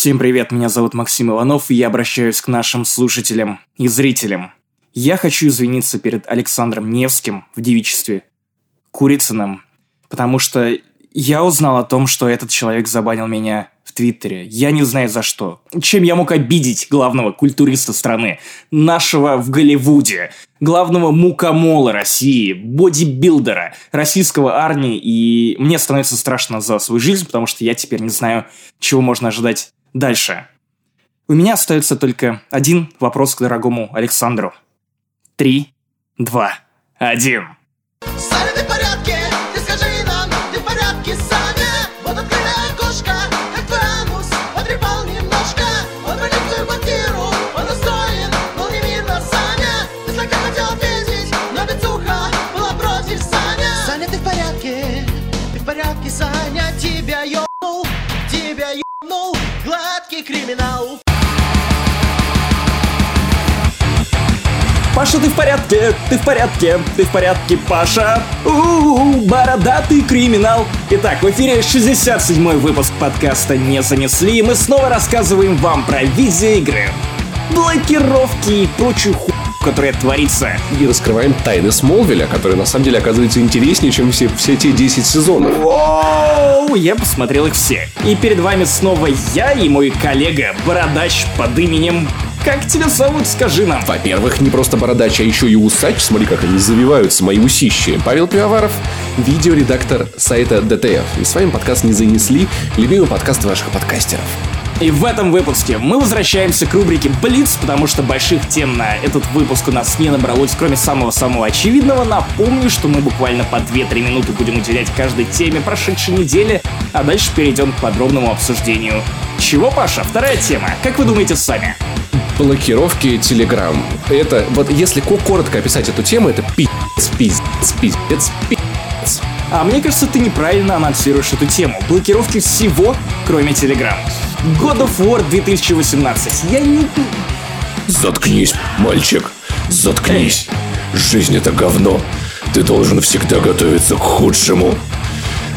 Всем привет, меня зовут Максим Иванов, и я обращаюсь к нашим слушателям и зрителям. Я хочу извиниться перед Александром Невским в девичестве Курицыным, потому что я узнал о том, что этот человек забанил меня в Твиттере. Я не знаю за что. Чем я мог обидеть главного культуриста страны, нашего в Голливуде, главного мукомола России, бодибилдера, российского армии, и мне становится страшно за свою жизнь, потому что я теперь не знаю, чего можно ожидать дальше. У меня остается только один вопрос к дорогому Александру. Три, два, один. Криминал Паша, ты в порядке? Ты в порядке? Ты в порядке, Паша? У-у-у, бородатый криминал. Итак, в эфире 67-й выпуск подкаста «Не занесли», и мы снова рассказываем вам про видеоигры, блокировки и прочую ху которая творится. И раскрываем тайны Смолвиля, которые на самом деле оказываются интереснее, чем все, все те 10 сезонов. Воу, я посмотрел их все. И перед вами снова я и мой коллега, бородач под именем... Как тебя зовут, скажи нам. Во-первых, не просто бородач, а еще и усач. Смотри, как они завиваются, мои усищи. Павел Пивоваров, видеоредактор сайта ДТФ. И с вами подкаст «Не занесли», любимый подкаст ваших подкастеров. И в этом выпуске мы возвращаемся к рубрике Блиц, потому что больших тем на этот выпуск у нас не набралось, кроме самого-самого очевидного. Напомню, что мы буквально по 2-3 минуты будем уделять каждой теме прошедшей недели, а дальше перейдем к подробному обсуждению. Чего, Паша? Вторая тема. Как вы думаете сами? Блокировки Telegram. Это, вот если ко- коротко описать эту тему, это пиздец, пиздец, пиздец, пиздец. А мне кажется, ты неправильно анонсируешь эту тему. Блокировки всего, кроме Telegram. God of War 2018. Я не... Заткнись, мальчик, заткнись. Жизнь это говно. Ты должен всегда готовиться к худшему.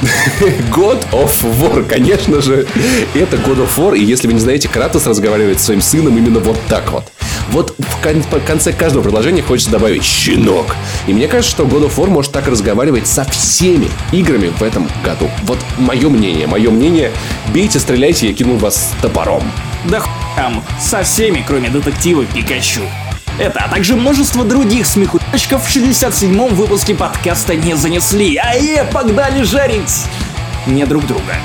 God of War, конечно же, это God of War, и если вы не знаете, Кратос разговаривает со своим сыном именно вот так вот. Вот в конце каждого предложения хочется добавить «щенок». И мне кажется, что God of War может так разговаривать со всеми играми в этом году. Вот мое мнение, мое мнение. Бейте, стреляйте, я кину вас топором. Да хуй там, со всеми, кроме детектива Пикачу. Это, а также множество других смехуточков в 67-м выпуске подкаста не занесли. Ае, погнали жарить! Не друг друга.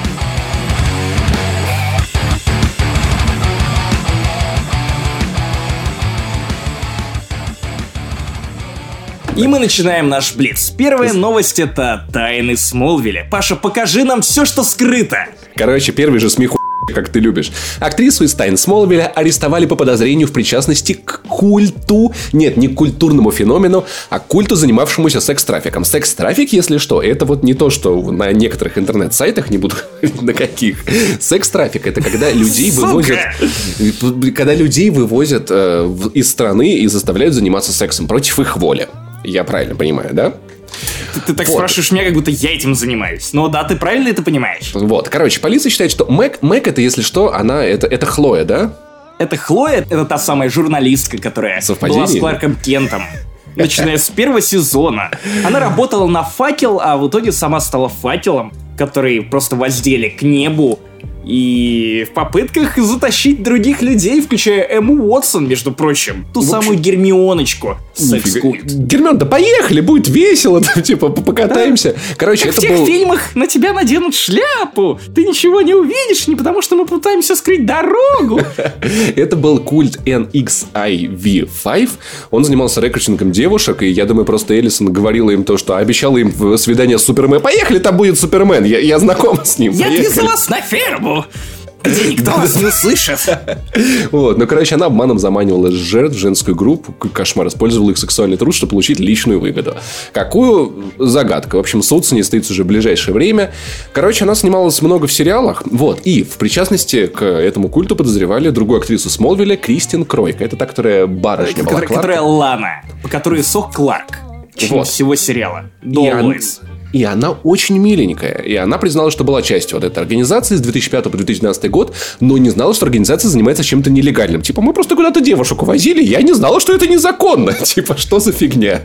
И мы начинаем наш блиц. Первая новость это тайны Смолвиля. Паша, покажи нам все, что скрыто. Короче, первый же смех как ты любишь. Актрису из Тайн Смолвиля арестовали по подозрению в причастности к культу, нет, не к культурному феномену, а к культу, занимавшемуся секс-трафиком. Секс-трафик, если что, это вот не то, что на некоторых интернет-сайтах, не буду говорить на каких. Секс-трафик это когда людей вывозят, когда людей вывозят э, из страны и заставляют заниматься сексом против их воли. Я правильно понимаю, да? Ты, ты так Вот. спрашиваешь меня, как будто я этим занимаюсь. Ну да, ты правильно это понимаешь. Вот, короче, полиция считает, что Мэг, Мэг это, если что, она, это, это Хлоя, да? Это Хлоя, это та самая журналистка, которая Совпадение? была с Кларком Кентом. Начиная с первого сезона. Она работала на факел, а в итоге сама стала факелом, который просто воздели к небу. И в попытках затащить других людей, включая Эмму Уотсон, между прочим. Ту В общем- самую Гермионочку. Гермион, да поехали, будет весело, там, типа, по- покатаемся. Короче, Как в это тех был... фильмах на тебя наденут шляпу. Ты ничего не увидишь, не потому что мы пытаемся скрыть дорогу. Это был культ NXIV5. Он занимался рекрутингом девушек, и я думаю, просто Эллисон говорила им то, что обещала им в свидание с Супермен. Поехали, там будет Супермен, я, я знаком с ним. Я поехали». отвезу вас на ферму, где никто вас не услышит. Вот, ну, короче, она обманом заманивала жертв в женскую группу, кошмар, использовала их сексуальный труд, чтобы получить личную выгоду. Какую? Загадка. В общем, суд с ней стоит уже в ближайшее время. Короче, она снималась много в сериалах, вот, и в причастности к этому культу подозревали другую актрису Смолвиля, Кристин Кройка. Это та, которая барышня была Которая, Лана, по которой сох Кларк. Вот. всего сериала. До Лоис. И она очень миленькая. И она признала, что была частью вот этой организации с 2005 по 2012 год, но не знала, что организация занимается чем-то нелегальным. Типа, мы просто куда-то девушек увозили, я не знала, что это незаконно. Типа, что за фигня?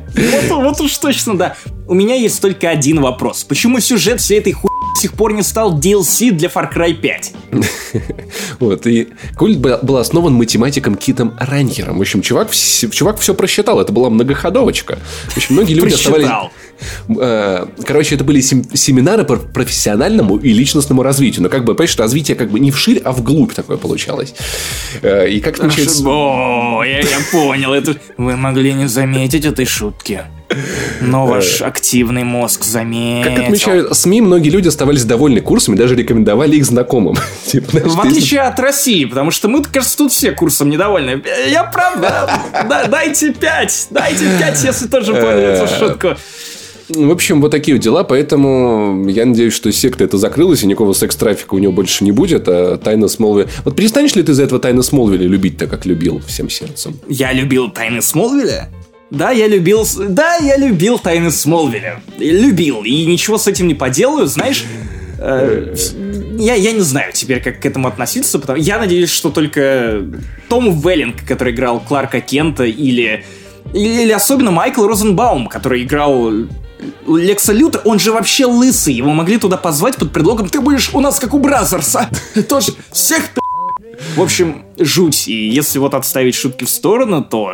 Вот, вот уж точно, да. У меня есть только один вопрос. Почему сюжет всей этой хуй до сих пор не стал DLC для Far Cry 5? Вот, и культ был основан математиком Китом Ранхером. В общем, чувак, чувак все просчитал, это была многоходовочка. В общем, многие люди оставались... Э, Короче, это были сем- семинары по профессиональному и личностному развитию. Но как бы, понимаешь, развитие как бы не вширь, а вглубь такое получалось. Э, И как отмечается... О, я, я понял. Это... Вы могли не заметить этой шутки. Но ваш активный мозг заметил. Как отмечают СМИ, многие люди оставались довольны курсами, даже рекомендовали их знакомым. Типа, В отличие от России, потому что мы, кажется, тут все курсом недовольны. Я правда. Да, дайте пять. Дайте пять, если тоже понял эту шутку. В общем, вот такие вот дела, поэтому я надеюсь, что секта это закрылась, и никакого секс-трафика у него больше не будет, а Тайна Смолвиля... Вот перестанешь ли ты за этого Тайна Смолвиля любить так, как любил всем сердцем? Я любил Тайны Смолвиля. Да, я любил... Да, я любил Тайны Смолвиля. Любил. И ничего с этим не поделаю, знаешь... э, я, я не знаю теперь, как к этому относиться, потому я надеюсь, что только Том Веллинг, который играл Кларка Кента, или, или, или особенно Майкл Розенбаум, который играл Лекса Лютер, он же вообще лысый, его могли туда позвать под предлогом «Ты будешь у нас как у Бразерса, тоже всех пи***». В общем, жуть, и если вот отставить шутки в сторону, то,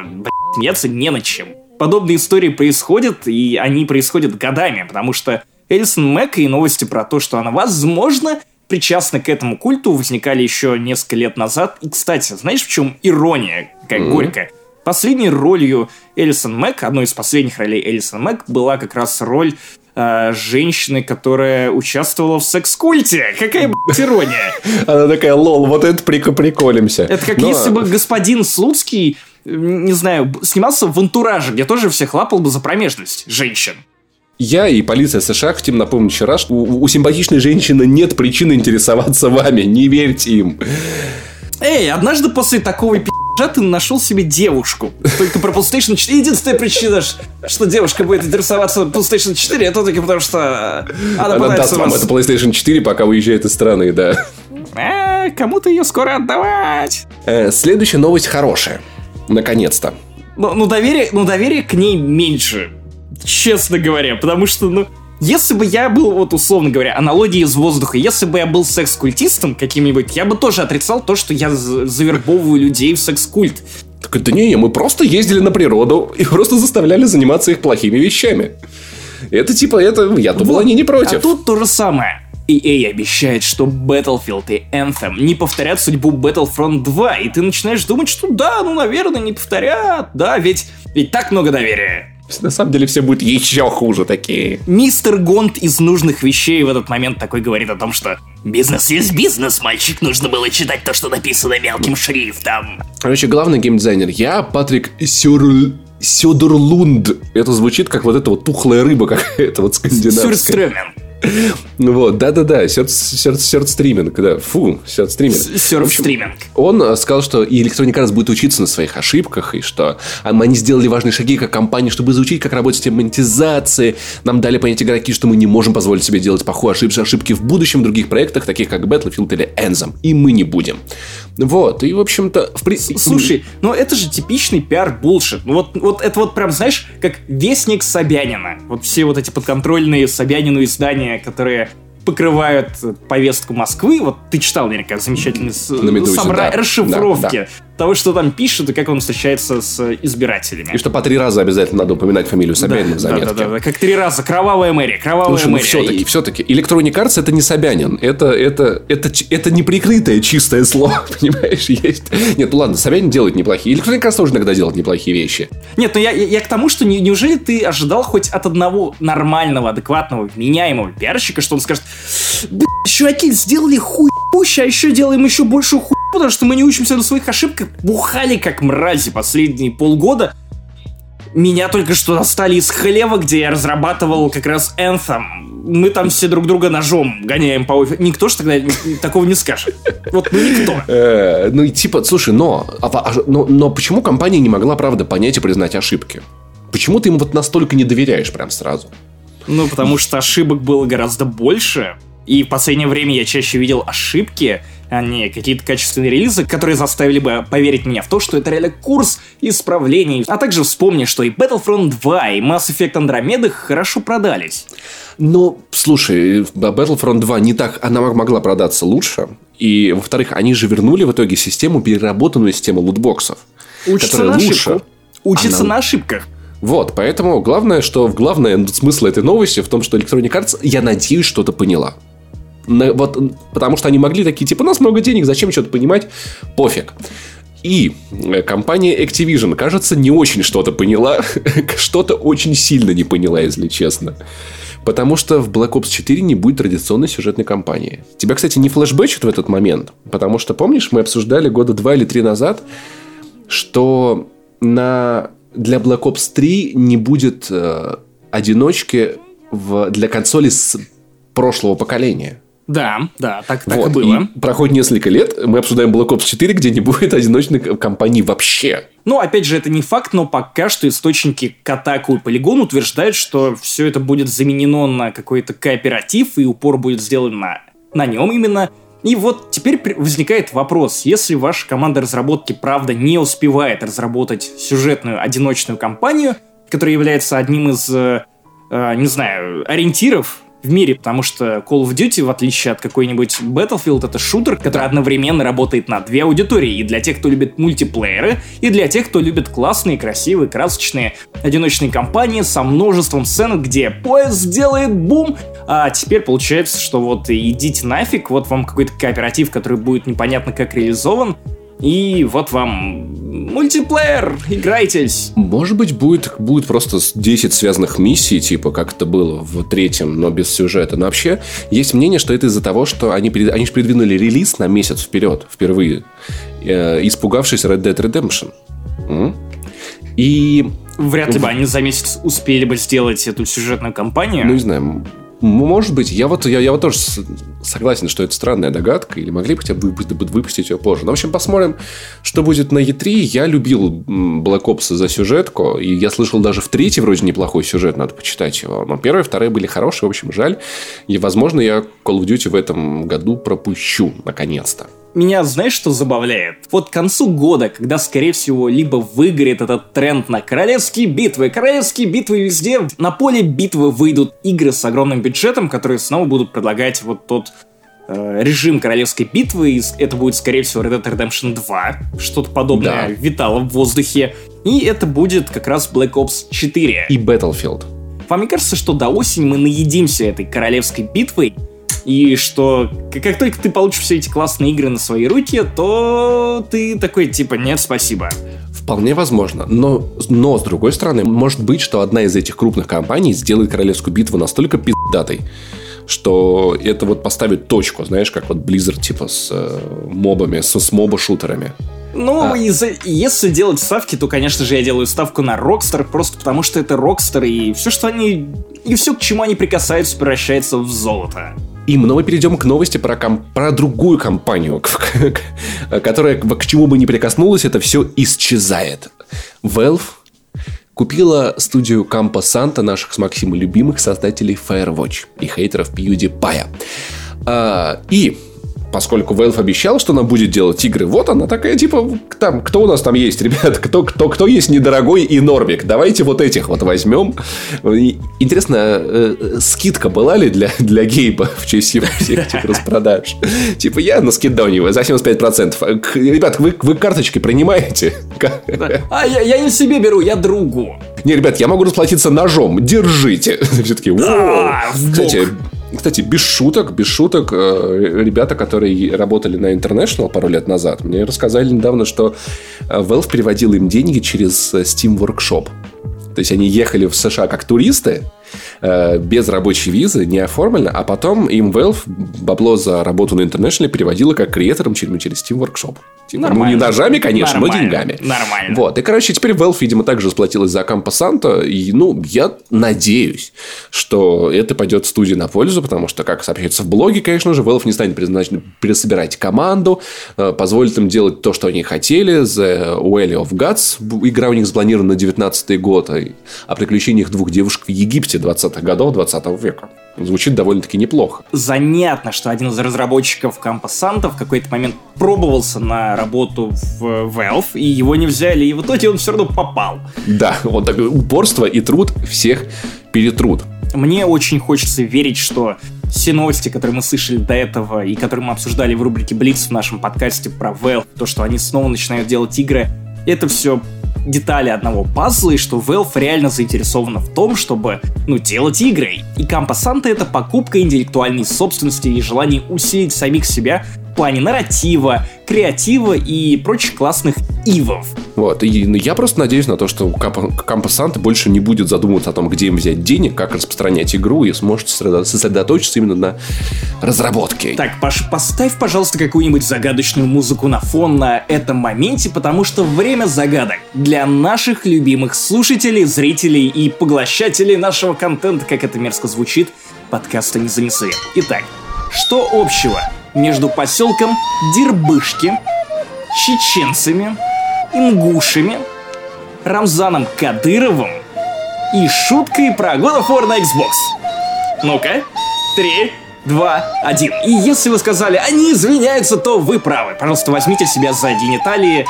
смеяться не над чем. Подобные истории происходят, и они происходят годами, потому что Элисон Мэг и новости про то, что она, возможно, причастна к этому культу, возникали еще несколько лет назад. И, кстати, знаешь, в чем ирония, какая горькая? Последней ролью Элисон Мэг, одной из последних ролей Элисон Мэг, была как раз роль э, женщины, которая участвовала в секс-культе. Какая, блядь, ирония? Она такая, лол, вот это прик- приколимся. Это как Но- если бы господин Слуцкий, не знаю, снимался в антураже, где тоже всех лапал бы за промежность женщин. Я и полиция США хотим напомнить вчера, что у, у симпатичной женщины нет причины интересоваться вами, не верьте им. Эй, однажды после такого пи***жа ты нашел себе девушку. Только про PlayStation 4. Единственная причина, что девушка будет интересоваться PlayStation 4, это только потому, что э, она, Она даст вам вас... это PlayStation 4, пока уезжает из страны, да. Э, кому-то ее скоро отдавать. Э, Следующая новость хорошая. Наконец-то. Ну, ну, доверие, ну, доверие к ней меньше, честно говоря, потому что, ну, если бы я был, вот условно говоря, аналогии из воздуха, если бы я был секс-культистом каким-нибудь, я бы тоже отрицал то, что я за- завербовываю людей в секс-культ. Так, да не, мы просто ездили на природу и просто заставляли заниматься их плохими вещами. Это типа, это, я думал, Вот. они не А против. тут то же самое. EA обещает, что Battlefield и Anthem не повторят судьбу Battlefront 2, и ты начинаешь думать, что да, ну, наверное, не повторят, да, ведь, ведь так много доверия. На самом деле все будет еще хуже такие. Мистер Гонт из нужных вещей в этот момент такой говорит о том, что «Бизнес есть бизнес, мальчик, нужно было читать то, что написано мелким шрифтом». Короче, главный геймдизайнер я, Патрик Сюр... Сёдерлунд. Это звучит как вот эта вот тухлая рыба какая-то вот скандинавская. Сюрстрёмен. Ну вот, да-да-да, сердстриминг, да, фу, сердстриминг. Сюрстриминг. Он э, сказал, что и Electronic Arts будет учиться на своих ошибках, и что а, они сделали важные шаги как компания, чтобы изучить, как работать система монетизации. Нам дали понять игроки, что мы не можем позволить себе делать ошибку, ошибки в будущем в других проектах, таких как Battlefield или Anthem. И мы не будем. Вот, и, в общем-то... В... при- Слушай, ну это же типичный пиар-булшит. Ну вот, вот это вот прям, знаешь, как вестник Собянина. Вот все вот эти подконтрольные Собянину издания, которые покрывают повестку Москвы. Вот ты читал наверняка замечательные собра- да. расшифровки Да, того, что там пишут и как он встречается с избирателями. И что по три раза обязательно надо упоминать фамилию Собянина в да, да, заметке. да, да, как три раза. Кровавая мэрия, кровавая Слушай, ну мэрия. все-таки, И- все-таки. Electronic Arts это не Собянин. Это, это, это, это неприкрытое чистое слово, понимаешь, есть. Нет, ну ладно, Собянин делает неплохие. Electronic Arts тоже иногда делает неплохие вещи. Нет, ну я, я, я к тому, что не- неужели ты ожидал хоть от одного нормального, адекватного, вменяемого пиарщика, что он скажет, «Бля, чуваки, сделали хуй а еще делаем еще больше хуй, потому что мы не учимся на своих ошибках, бухали как мрази последние полгода. Меня только что достали из хлева, где я разрабатывал как раз Anthem. Мы там все друг друга ножом гоняем по офису. Никто же тогда такого не скажет. Вот, ну никто. Э, ну и типа, слушай, но, а, а, но, но почему компания не могла, правда, понять и признать ошибки? Почему ты им вот настолько не доверяешь прям сразу? Ну, потому что ошибок было гораздо больше. И в последнее время я чаще видел ошибки, а не какие-то качественные релизы, которые заставили бы поверить меня в то, что это реально курс исправлений. А также вспомни, что и Battlefront 2, и Mass Effect Andromeda хорошо продались. Ну, слушай, Battlefront 2 не так, она могла продаться лучше. И, во-вторых, они же вернули в итоге систему, переработанную систему лутбоксов. Учится которая на лучше. ошибку. Учится Она- на ошибках. Вот, поэтому главное, что главное смысл этой новости в том, что Electronic Arts, я надеюсь, что-то поняла. На- вот, потому что они могли такие, типа, у нас много денег, зачем что-то понимать? Пофиг. И э, компания Activision, кажется, не очень что-то поняла, что-то очень сильно не поняла, если честно. Потому что в Black Ops 4 не будет традиционной сюжетной кампании. Тебя, кстати, не флешбэчит в этот момент, потому что, помнишь, мы обсуждали года два или три назад, что на, для Black Ops 3 не будет э, одиночки в, для консоли с прошлого поколения. Да, да, так, так Вот, и было. и проходит несколько лет, мы обсуждаем Black Ops 4, где не будет одиночной компании вообще. Ну, опять же, это не факт, но пока что источники Катаку и Полигон утверждают, что все это будет заменено на какой-то кооператив, и упор будет сделан на, на нем именно. И вот теперь возникает вопрос, если ваша команда разработки правда не успевает разработать сюжетную одиночную кампанию, которая является одним из, э, э, не знаю, ориентиров в мире, потому что Call of Duty, в отличие от какой-нибудь Battlefield, это шутер, который одновременно работает на две аудитории. И для тех, кто любит мультиплееры, и для тех, кто любит классные, красивые, красочные одиночные кампании со множеством сцен, где поезд делает бум, а теперь получается, что вот идите нафиг, вот вам какой-то кооператив, который будет непонятно как реализован, и вот вам мультиплеер, играйтесь. Может быть, будет, будет просто с 10 связанных миссий, типа как это было в третьем, но без сюжета. Но вообще, есть мнение, что это из-за того, что они, они же передвинули релиз на месяц вперед, впервые, э, испугавшись Red Dead Redemption. М? И Вряд ли бы они за месяц успели бы сделать эту сюжетную кампанию. Ну, не знаю, может быть, я вот, я, я вот тоже согласен, что это странная догадка, или могли бы хотя бы выпу- выпустить ее позже. Но, в общем, посмотрим, что будет на E3. Я любил Black Ops за сюжетку, и я слышал даже в третий вроде неплохой сюжет, надо почитать его. Но первые вторые были хорошие, в общем, жаль. И, возможно, я Call of Duty в этом году пропущу, наконец-то. Меня знаешь, что забавляет? Вот к концу года, когда, скорее всего, либо выгорит этот тренд на королевские битвы, королевские битвы везде, на поле битвы выйдут игры с огромным бюджетом, которые снова будут предлагать вот тот э, режим королевской битвы, и это будет, скорее всего, Red Dead Redemption 2, что-то подобное Да. витало в воздухе, и это будет как раз Black Ops 4. И Battlefield. Вам не кажется, что до осени мы наедимся этой королевской битвой, и что как только ты получишь все эти классные игры на свои руки, то ты такой типа нет, спасибо. Вполне возможно. Но, но, с другой стороны, может быть, что одна из этих крупных компаний сделает королевскую битву настолько пиздатой, что это вот поставит точку, знаешь, как вот Blizzard типа с э, мобами, с, с моба-шутерами. Ну, А. и за- и если делать ставки, то, конечно же, я делаю ставку на Rockstar, просто потому что это Rockstar, и все, что они... И все, к чему они прикасаются, превращается в золото. И но мы перейдем к новости про, ком- про другую компанию, которая к чему бы ни прикоснулась, это все исчезает. Valve купила студию Campo Santo, наших с Максимом любимых создателей Firewatch и хейтеров PewDiePie. А, и поскольку Valve обещал, что она будет делать игры, вот она такая, типа, там, кто у нас там есть, ребят, кто, кто, кто есть недорогой и Норвик, давайте вот этих вот возьмем. Интересно, э, э, скидка была ли для, для Гейба в честь его всех этих распродаж? Типа, я на скидоне за 75%. А, к- Ребят, вы, вы карточки принимаете? А я, я не себе беру, я другу. Не, ребят, я могу расплатиться ножом, держите. Все-таки, Кстати. Кстати, без шуток, без шуток, э, ребята, которые работали на International пару лет назад, мне рассказали недавно, что э, Valve переводил им деньги через э, Steam Workshop. То есть они ехали в США как туристы, э, без рабочей визы, не оформлено, а потом им Valve бабло за работу на International переводила как креаторам через, через Steam Workshop. Типа, ну, не ножами, конечно, но Нормально, деньгами. нормально. Вот. И, короче, теперь Valve, видимо, также расплатилась за Santo. И, ну, я надеюсь, что это пойдет студии на пользу, потому что, как сообщается в блоге, конечно же, Valve не станет пересобирать команду, э, позволит им делать то, что они хотели. The Valley of Gods. Игра у них запланирована на 19 год. О приключениях двух девушек в Египте 20-х годов 20 века. Звучит довольно-таки неплохо. Занятно, что один из разработчиков Кампасанта в какой-то момент пробовался на работу в Valve, и его не взяли, и в итоге он все равно попал. Да, вот такое упорство и труд всех перетрут. Мне очень хочется верить, что все новости, которые мы слышали до этого и которые мы обсуждали в рубрике Блиц в нашем подкасте про Valve, то, что они снова начинают делать игры, это все детали одного пазла, и что Valve реально заинтересована в том, чтобы, ну, делать игры. И Кампа Санта — это покупка интеллектуальной собственности и желание усилить самих себя плане нарратива, креатива и прочих классных ивов. Вот, и ну, я просто надеюсь на то, что Кампа Санта больше не будет задумываться о том, где им взять денег, как распространять игру, и сможет сосредоточиться именно на разработке. Так, Паш, поставь, пожалуйста, какую-нибудь загадочную музыку на фон на этом моменте, потому что время загадок для наших любимых слушателей, зрителей и поглощателей нашего контента, как это мерзко звучит, подкаста не занесли. Итак, что общего между поселком Дербышки, чеченцами, ингушами, Рамзаном Кадыровым и шуткой про God of War на Xbox? Ну-ка, три, два, один. И если вы сказали, они извиняются, то вы правы. Пожалуйста, возьмите себя за гениталии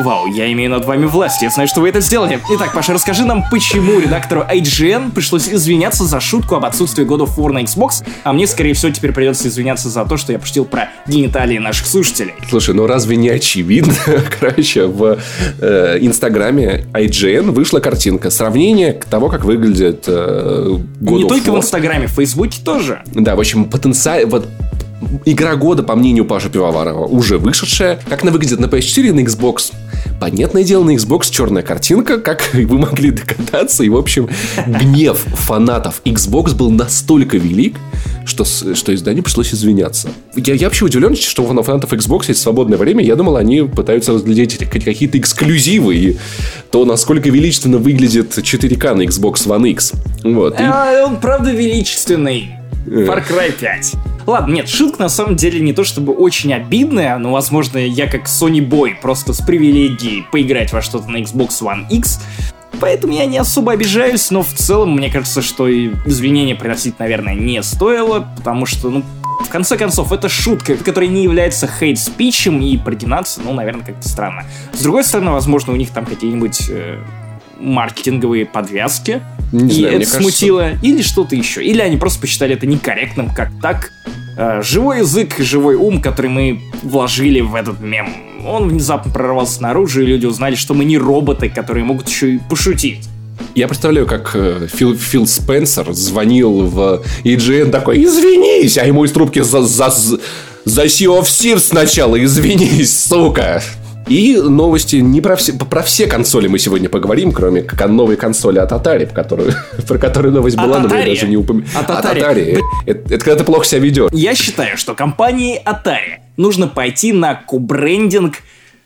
Вау, я имею над вами власть, я знаю, что вы это сделали. Итак, Паша, расскажи нам, почему редактору IGN пришлось извиняться за шутку об отсутствии God of War на Xbox, а мне, скорее всего, теперь придется извиняться за то, что я пошутил про гениталии наших слушателей. Слушай, ну разве не очевидно? Короче, в э, инстаграме IGN вышла картинка. Сравнение того, как выглядит э, God Не of только в War. инстаграме, в фейсбуке тоже. Да, в общем, потенциал... Вот, Игра года, по мнению Паши Пивоварова, уже вышедшая. Как она выглядит на PS4 и на Xbox? Понятное дело, на Xbox черная картинка, как вы могли догадаться. И, в общем, гнев фанатов Xbox был настолько велик, что, что изданию пришлось извиняться. Я, я вообще удивлен, что у фанатов Xbox есть свободное время. Я думал, они пытаются разглядеть какие-то эксклюзивы и то, насколько величественно выглядит 4К на Xbox One X. Вот. А, он правда величественный. Far Cry 5. Ладно, нет, шутка на самом деле не то чтобы очень обидная, но, возможно, я как Sony Boy просто с привилегией поиграть во что-то на Xbox One X, поэтому я не особо обижаюсь, но в целом мне кажется, что и извинения приносить, наверное, не стоило, потому что, ну, в конце концов, это шутка, которая не является хейт-спичем, и продинаться, ну, наверное, как-то странно. С другой стороны, возможно, у них там какие-нибудь э, маркетинговые подвязки, Не и знаю, это кажется- смутило, или что-то еще. Или они просто посчитали это некорректным, как так. Э, живой язык, живой ум, который мы вложили в этот мем, он внезапно прорвался наружу, и люди узнали, что мы не роботы, которые могут еще и пошутить. Я представляю, как э, Фил, Фил Спенсер звонил в IGN такой, извинись, а ему из трубки за, за, за Sea of Thieves сначала, извинись, сука. И новости не про все, про все консоли мы сегодня поговорим, кроме как о новой консоли от Atari, про которую, про которую новость От была, но мы Atari? даже не упомянули. От Atari. Это, это когда ты плохо себя ведешь. Я считаю, что компании Atari нужно пойти на co-branding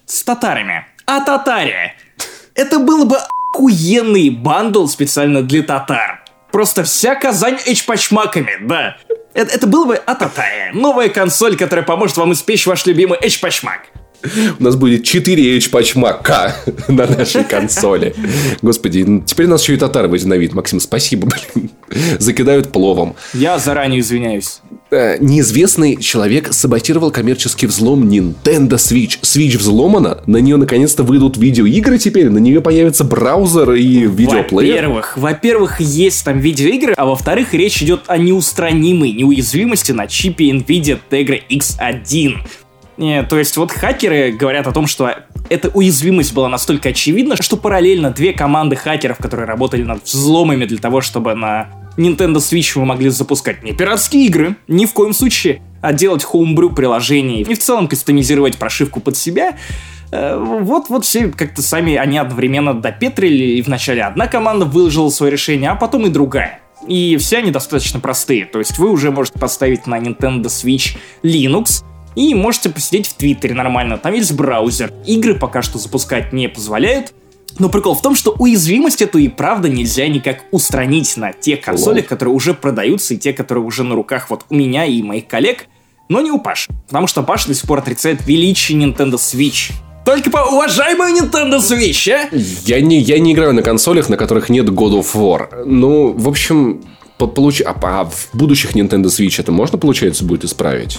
с татарами. А татари! Это было бы охуенный bundle специально для татар. Просто вся Казань эчпочмаками, да. Это, это было бы Ататари. Новая консоль, которая поможет вам испечь ваш любимый эчпочмак. У нас будет 4 H-пачмака на нашей консоли. Господи, ну, теперь нас еще и татары возненавидят. Максим, спасибо, блин. Закидают пловом. Я заранее извиняюсь. Э, неизвестный человек саботировал коммерческий взлом Nintendo Switch. Switch взломана, на нее наконец-то выйдут видеоигры теперь, на нее появится браузер и видеоплеер. Во-первых, во-первых, есть там видеоигры, а во-вторых, речь идет о неустранимой неуязвимости на чипе NVIDIA Tegra X1. То есть вот хакеры говорят о том, что эта уязвимость была настолько очевидна, что параллельно две команды хакеров, которые работали над взломами для того, чтобы на Nintendo Switch вы могли запускать не пиратские игры, ни в коем случае, а делать хоумбрю приложений и в целом кастомизировать прошивку под себя, Э, вот, вот все как-то сами они одновременно допетрили, и вначале одна команда выложила свое решение, а потом и другая. И все они достаточно простые, то есть вы уже можете поставить на Nintendo Switch Linux, и можете посидеть в Твиттере нормально, там есть браузер. Игры пока что запускать не позволяют, но прикол в том, что уязвимость эту и правда нельзя никак устранить на тех консолях, которые уже продаются, и те, которые уже на руках вот у меня и моих коллег, но не у Паши. Потому что Паша до сих пор отрицает величие Nintendo Switch. Только по уважаемую Nintendo Switch, а? Я не, я не играю на консолях, на которых нет God of War. Ну, в общем, по- получ... а, а в будущих Nintendo Switch это можно, получается, будет исправить?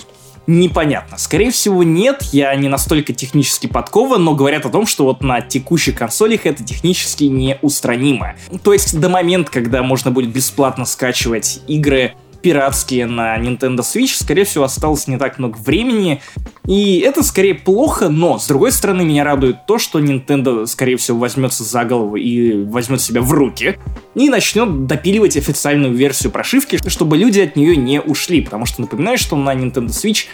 Непонятно. Скорее всего, нет. Я не настолько технически подкован, но говорят о том, что вот на текущих консолях это технически неустранимо. То есть до момента, когда можно будет бесплатно скачивать игры пиратские на Nintendo Switch, скорее всего, осталось не так много времени. И это скорее плохо, но, с другой стороны, меня радует то, что Nintendo, скорее всего, возьмется за голову и возьмет себя в руки и начнет допиливать официальную версию прошивки, чтобы люди от нее не ушли. Потому что напоминаю, что на Nintendo Switch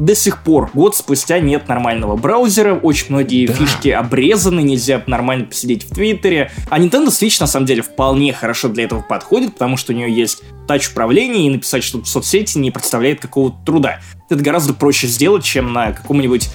до сих пор, год спустя, нет нормального браузера, очень многие Да. фишки обрезаны, нельзя нормально посидеть в Твиттере. А Nintendo Switch, на самом деле, вполне хорошо для этого подходит, потому что у нее есть тач-управление, и написать что-то в соцсети не представляет какого-то труда. Это гораздо проще сделать, чем на каком-нибудь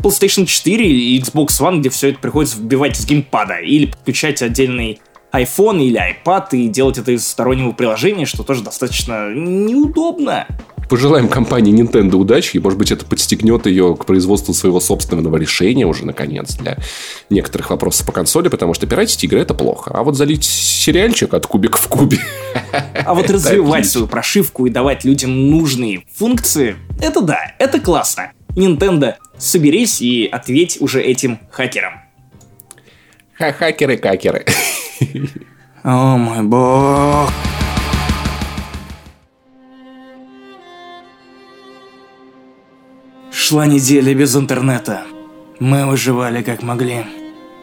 PlayStation 4 и Xbox One, где все это приходится вбивать с геймпада, или подключать отдельный iPhone или iPad и делать это из стороннего приложения, что тоже достаточно неудобно. Пожелаем компании Nintendo удачи, и, может быть, это подстегнет ее к производству своего собственного решения уже, наконец, для некоторых вопросов по консоли, потому что пиратить игры — это плохо. А вот залить сериальчик от кубика в кубе... А вот развивать свою прошивку и давать людям нужные функции, это да, это классно. Nintendo, соберись и ответь уже этим хакерам. Ха- Хакеры-какеры. О мой бог. Шла неделя без интернета. Мы выживали как могли.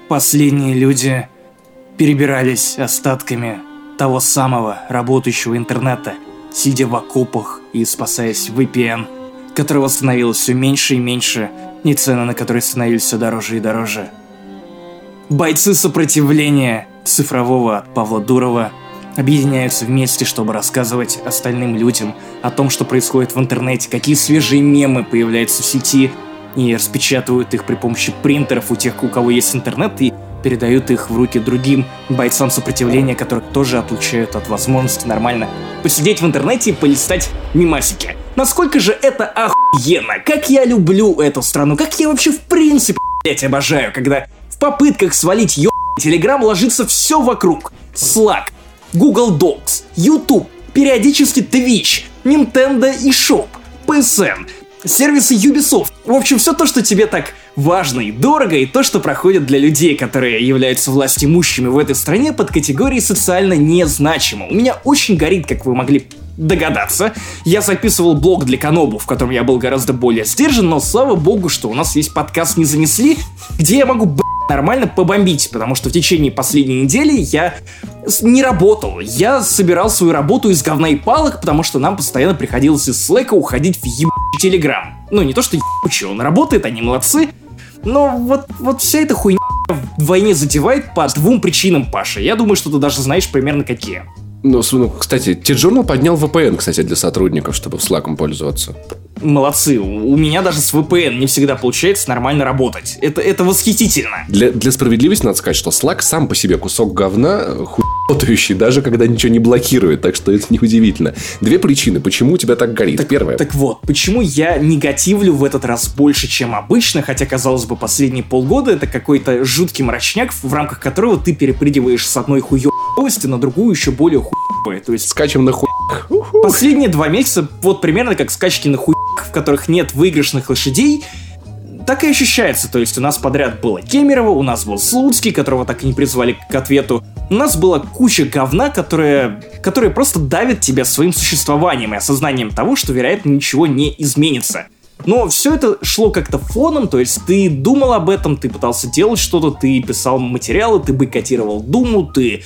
Последние люди перебирались остатками того самого работающего интернета, сидя в окопах и спасаясь VPN, которого становилось все меньше и меньше, и цены на которые становились все дороже и дороже. Бойцы сопротивления цифрового от Павла Дурова объединяются вместе, чтобы рассказывать остальным людям о том, что происходит в интернете, какие свежие мемы появляются в сети, и распечатывают их при помощи принтеров у тех, у кого есть интернет, и передают их в руки другим бойцам сопротивления, которых тоже отлучают от возможности нормально посидеть в интернете и полистать мимасики. Насколько же это охуенно! Как я люблю эту страну! Как я вообще в принципе, блять, обожаю, когда в попытках свалить ё... Телеграм ложится все вокруг. Slack, Google Docs, YouTube, периодически Twitch, Nintendo eShop, PSN, сервисы Ubisoft. В общем, все то, что тебе так важно и дорого, и то, что проходит для людей, которые являются властимущими в этой стране под категорией социально незначимо. У меня очень горит, как вы могли догадаться. Я записывал блог для Канобу, в котором я был гораздо более сдержан, но слава богу, что у нас есть подкаст «Не занесли», где я могу, б***ь, нормально побомбить, потому что в течение последней недели я не работал. Я собирал свою работу из говна и палок, потому что нам постоянно приходилось из Слэка уходить в ебучий Телеграм. Ну, не то, что ебучий, он работает, они молодцы, но вот, вот вся эта хуйня вдвойне задевает по двум причинам, Паша. Я думаю, что ты даже знаешь примерно какие. Ну, ну, кстати, T-Journal поднял VPN, кстати, для сотрудников, чтобы Slack пользоваться. Молодцы. У у меня даже с VPN не всегда получается нормально работать. Это, это восхитительно. Для, для справедливости надо сказать, что Slack сам по себе кусок говна, хуй работающий, даже когда ничего не блокирует, так что это неудивительно. Две причины, почему у тебя так горит. Первое. Так вот, почему я негативлю в этот раз больше, чем обычно, хотя, казалось бы, последние полгода это какой-то жуткий мрачняк, в рамках которого ты перепрыгиваешь с одной хуёвости на другую еще более хуёвую. То есть Скачем на хуй. Последние два месяца вот примерно как скачки на хуй, в которых нет выигрышных лошадей, так и ощущается. То есть у нас подряд было Кемерово, у нас был Слуцкий, которого так и не призвали к ответу. У нас была куча говна, которая, которая просто давит тебя своим существованием и осознанием того, что, вероятно, ничего не изменится. Но все это шло как-то фоном, то есть ты думал об этом, ты пытался делать что-то, ты писал материалы, ты бойкотировал Думу, ты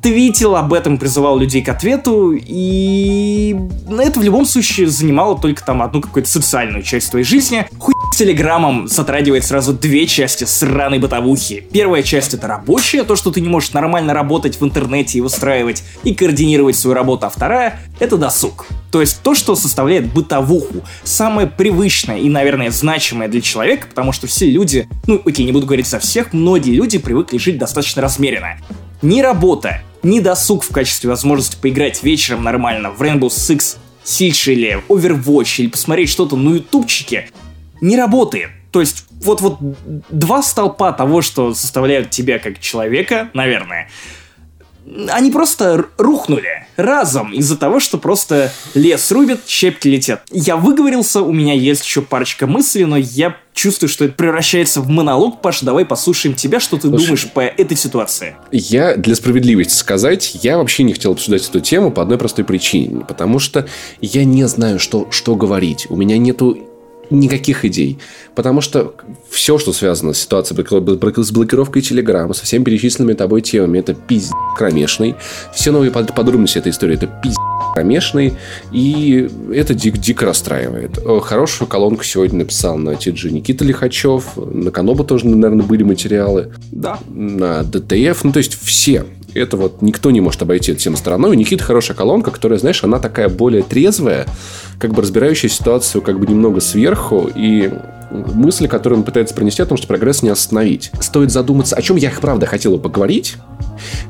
твитил об этом, призывал людей к ответу, и это в любом случае занимало только там одну какую-то социальную часть твоей жизни. Хуй с Телеграмом затрагивает сразу две части сраной бытовухи. Первая часть это рабочая, то, что ты не можешь нормально работать в интернете и выстраивать и координировать свою работу, а вторая это досуг. То есть то, что составляет бытовуху, самое привычное и, наверное, значимое для человека, потому что все люди, ну, окей, не буду говорить за всех, многие люди привыкли жить достаточно размеренно. Ни работа, ни досуг в качестве возможности поиграть вечером нормально в Rainbow Six Siege или Overwatch или посмотреть что-то на ютубчике не работает. То есть вот, вот два столпа того, что составляют тебя как человека, наверное, они просто рухнули разом из-за того, что просто лес рубят, щепки летят. Я выговорился, у меня есть еще парочка мыслей, но я чувствую, что это превращается в монолог. Паш, давай послушаем тебя, что ты Слушай, думаешь по этой ситуации. Я, для справедливости сказать, я вообще не хотел обсуждать эту тему по одной простой причине. Потому что я не знаю, что, что говорить. У меня нету никаких идей. Потому что все, что связано с ситуацией с блокировкой Телеграма, со всеми перечисленными тобой темами, это пиздец кромешный. Все новые под- подробности этой истории, это пиздец кромешный. И это дик- дико расстраивает. О, Хорошую колонку сегодня написал на TG Никита Лихачев. На Каноба тоже, наверное, были материалы Да. на ДТФ, ну то есть все. Это вот никто не может обойти тему стороной. У Никиты хорошая колонка, которая, знаешь, она такая более трезвая, как бы разбирающая ситуацию как бы немного сверху, и мысли, которые он пытается пронести о том, что прогресс не остановить. Стоит задуматься, о чем я, правда, хотел бы поговорить,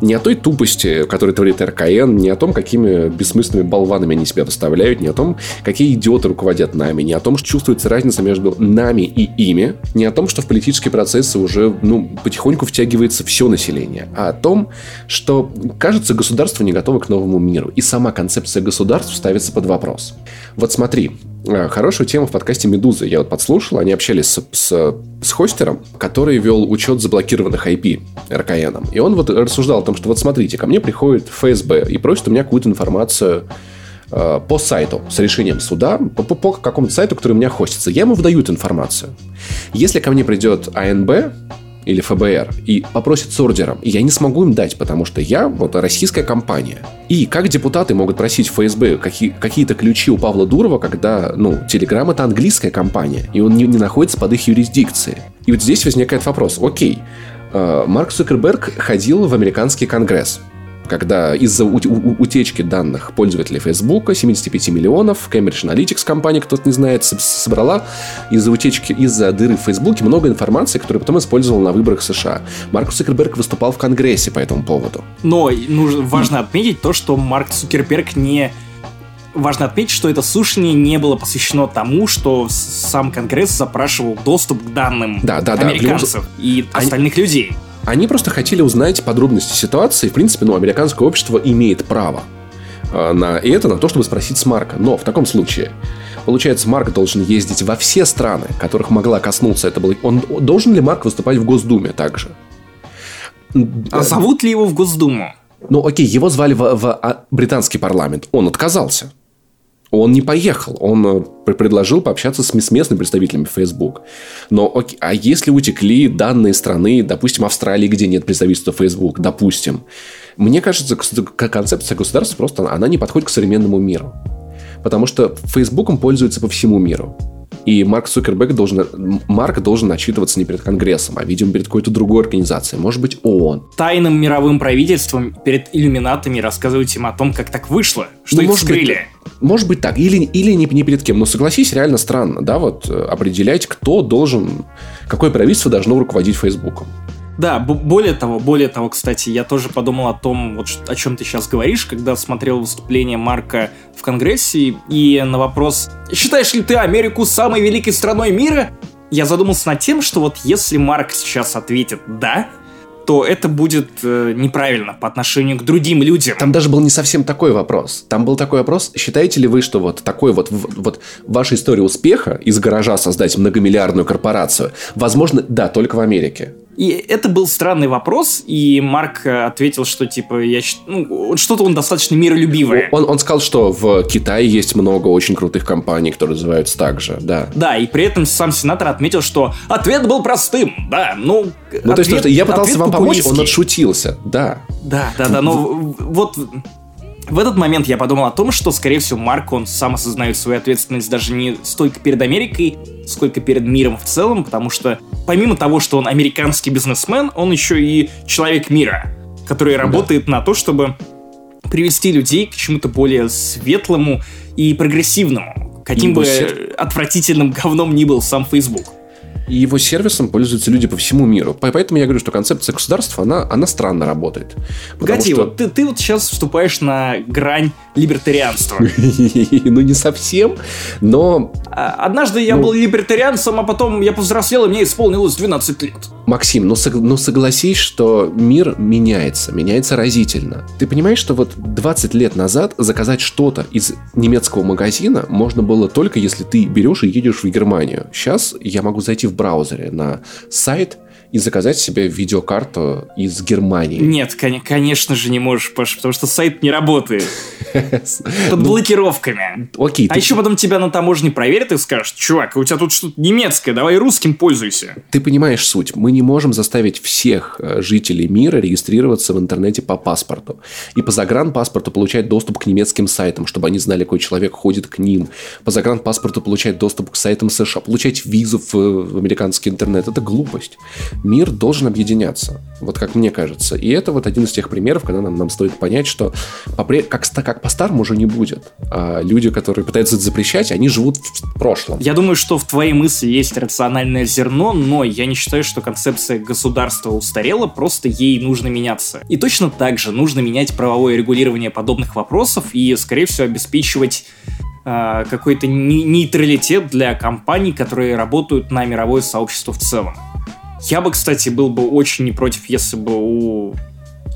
не о той тупости, которую творит РКН, не о том, какими бессмысленными болванами они себя выставляют, не о том, какие идиоты руководят нами, не о том, что чувствуется разница между нами и ими, не о том, что в политические процессы уже ну, потихоньку втягивается все население, а о том, что, кажется, государство не готово к новому миру, и сама концепция государств ставится под вопрос. Вот смотри, хорошую тему в подкасте «Медуза» я вот подслушал, они общались с, с, с хостером, который вел учет заблокированных IP РКНом. И он вот рассуждал о том, что вот смотрите, ко мне приходит ФСБ и просит у меня какую-то информацию э, по сайту с решением суда, по, по- по какому-то сайту, который у меня хостится. Я ему выдаю эту информацию. Если ко мне придет АНБ или ФБР и попросит с ордером, и я не смогу им дать, потому что я вот российская компания. И как депутаты могут просить ФСБ какие, какие-то ключи у Павла Дурова, когда, ну, Телеграм это английская компания, и он не, не находится под их юрисдикцией. И вот здесь возникает вопрос, окей, э, Марк Цукерберг ходил в американский конгресс, когда из-за утечки данных пользователей Facebook, 75 миллионов, Cambridge Analytics компания, кто-то не знает, собрала из-за утечки, из-за дыры в Facebook много информации, которую потом использовала на выборах США. Марк Цукерберг выступал в Конгрессе по этому поводу. Но нужно, важно отметить то, что Марк Цукерберг не... Важно отметить, что это слушание не было посвящено тому, что сам Конгресс запрашивал доступ к данным Да, да, да, любом американцев и Они- остальных людей. Они просто хотели узнать подробности ситуации. В принципе, ну, американское общество имеет право э, на это, на то, чтобы спросить с Марка. Но в таком случае, получается, Марк должен ездить во все страны, которых могла коснуться это было. Он должен ли Марк выступать в Госдуме также? А зовут ли его в Госдуму? Ну, окей, его звали в, в, а, британский парламент. Он отказался. Он не поехал. Он э, пр- предложил пообщаться с, местными представителями Facebook. Но а если утекли данные страны, допустим, Австралии, где нет представительства Facebook, допустим, мне кажется, концепция государства просто она не подходит к современному миру. Потому что Фейсбуком пользуются по всему миру. И Марк Цукерберг должен, Марк должен отчитываться не перед Конгрессом, а, видимо, перед какой-то другой организацией. Может быть, ООН. Тайным мировым правительством перед иллюминатами рассказывать им о том, как так вышло, что Ну, их может быть, вскрыли. Может быть так. Или, или не, не перед кем. Но согласись, реально странно, да, вот э, определять, кто должен, какое правительство должно руководить Фейсбуком. Да, более того, более того, кстати, я тоже подумал о том, вот о чем ты сейчас говоришь, когда смотрел выступление Марка в Конгрессе, и на вопрос «Считаешь ли ты Америку самой великой страной мира?» Я задумался над тем, что вот если Марк сейчас ответит «да», то это будет э, неправильно по отношению к другим людям. Там даже был не совсем такой вопрос. Там был такой вопрос, считаете ли вы, что вот такой вот, вот ваша история успеха из гаража создать многомиллиардную корпорацию, возможно, да, только в Америке. И это был странный вопрос, и Марк э, ответил, что типа я ну, что-то он достаточно миролюбивое. Он, он сказал, что в Китае есть много очень крутых компаний, которые называются так же, да. Да, и при этом сам сенатор отметил, что ответ был простым. Да, ну... Ну, то есть, то, что я пытался вам помочь, он отшутился, да. Да, да, да, но вот в этот момент я подумал о том, что, скорее всего, Марк, он сам осознает свою ответственность даже не столько перед Америкой, сколько перед миром в целом, потому что помимо того, что он американский бизнесмен, он еще и человек мира, который работает на то, чтобы привести людей к чему-то более светлому и прогрессивному, каким Его бы отвратительным говном ни был сам Facebook. И его сервисом пользуются люди по всему миру. По- Поэтому я говорю, что концепция государства, она, она странно работает. Погоди, что- вот ты, ты вот сейчас вступаешь на грань либертарианство. Ну, не совсем, но... А, Однажды я Ну. был либертарианцем, а потом я повзрослел, и мне исполнилось 12 лет. Максим, ну, сог- ну согласись, что мир меняется, меняется разительно. Ты понимаешь, что вот 20 лет назад заказать что-то из немецкого магазина можно было только если ты берешь и едешь в Германию. Сейчас я могу зайти в браузере на сайт и заказать себе видеокарту из Германии. Нет, кон- конечно же не можешь, Паш, потому что сайт не работает. Под Ну, блокировками. Окей, А еще потом тебя на таможне проверят и скажут, чувак, у тебя тут что-то немецкое, давай русским пользуйся. ты понимаешь суть. Мы не можем заставить всех э, жителей мира регистрироваться в интернете по паспорту. И по загранпаспорту получать доступ к немецким сайтам, чтобы они знали, какой человек ходит к ним. По загранпаспорту получать доступ к сайтам США, получать визу в, в американский интернет. Это глупость. Мир должен объединяться. Вот как мне кажется. И это вот один из тех примеров, когда нам, нам стоит понять, что попре- как, как по-старому уже не будет. А люди, которые пытаются это запрещать, они живут в прошлом. Я думаю, что в твоей мысли есть рациональное зерно, но я не считаю, что концепция государства устарела, просто ей нужно меняться. И точно так же нужно менять правовое регулирование подобных вопросов и, скорее всего, обеспечивать а, какой-то не- нейтралитет для компаний, которые работают на мировое сообщество в целом. Я бы, кстати, был бы очень не против, если бы у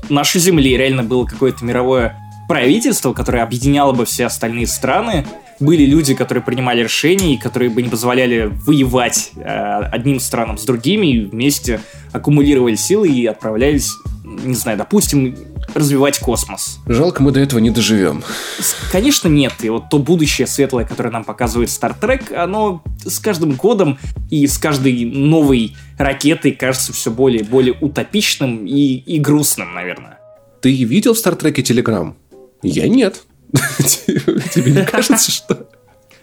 нашей Земли реально было какое-то мировое правительство, которое объединяло бы все остальные страны, были люди, которые принимали решения и которые бы не позволяли воевать э, одним странам с другими и вместе аккумулировали силы и отправлялись, не знаю, допустим, развивать космос. Жалко, мы до этого не доживем. Конечно, нет. И вот то будущее светлое, которое нам показывает Star Trek, оно с каждым годом и с каждой новой ракетой кажется все более и более утопичным и, и грустным, наверное. Ты видел в Стартреке Телеграм? Я нет. Тебе не кажется, что...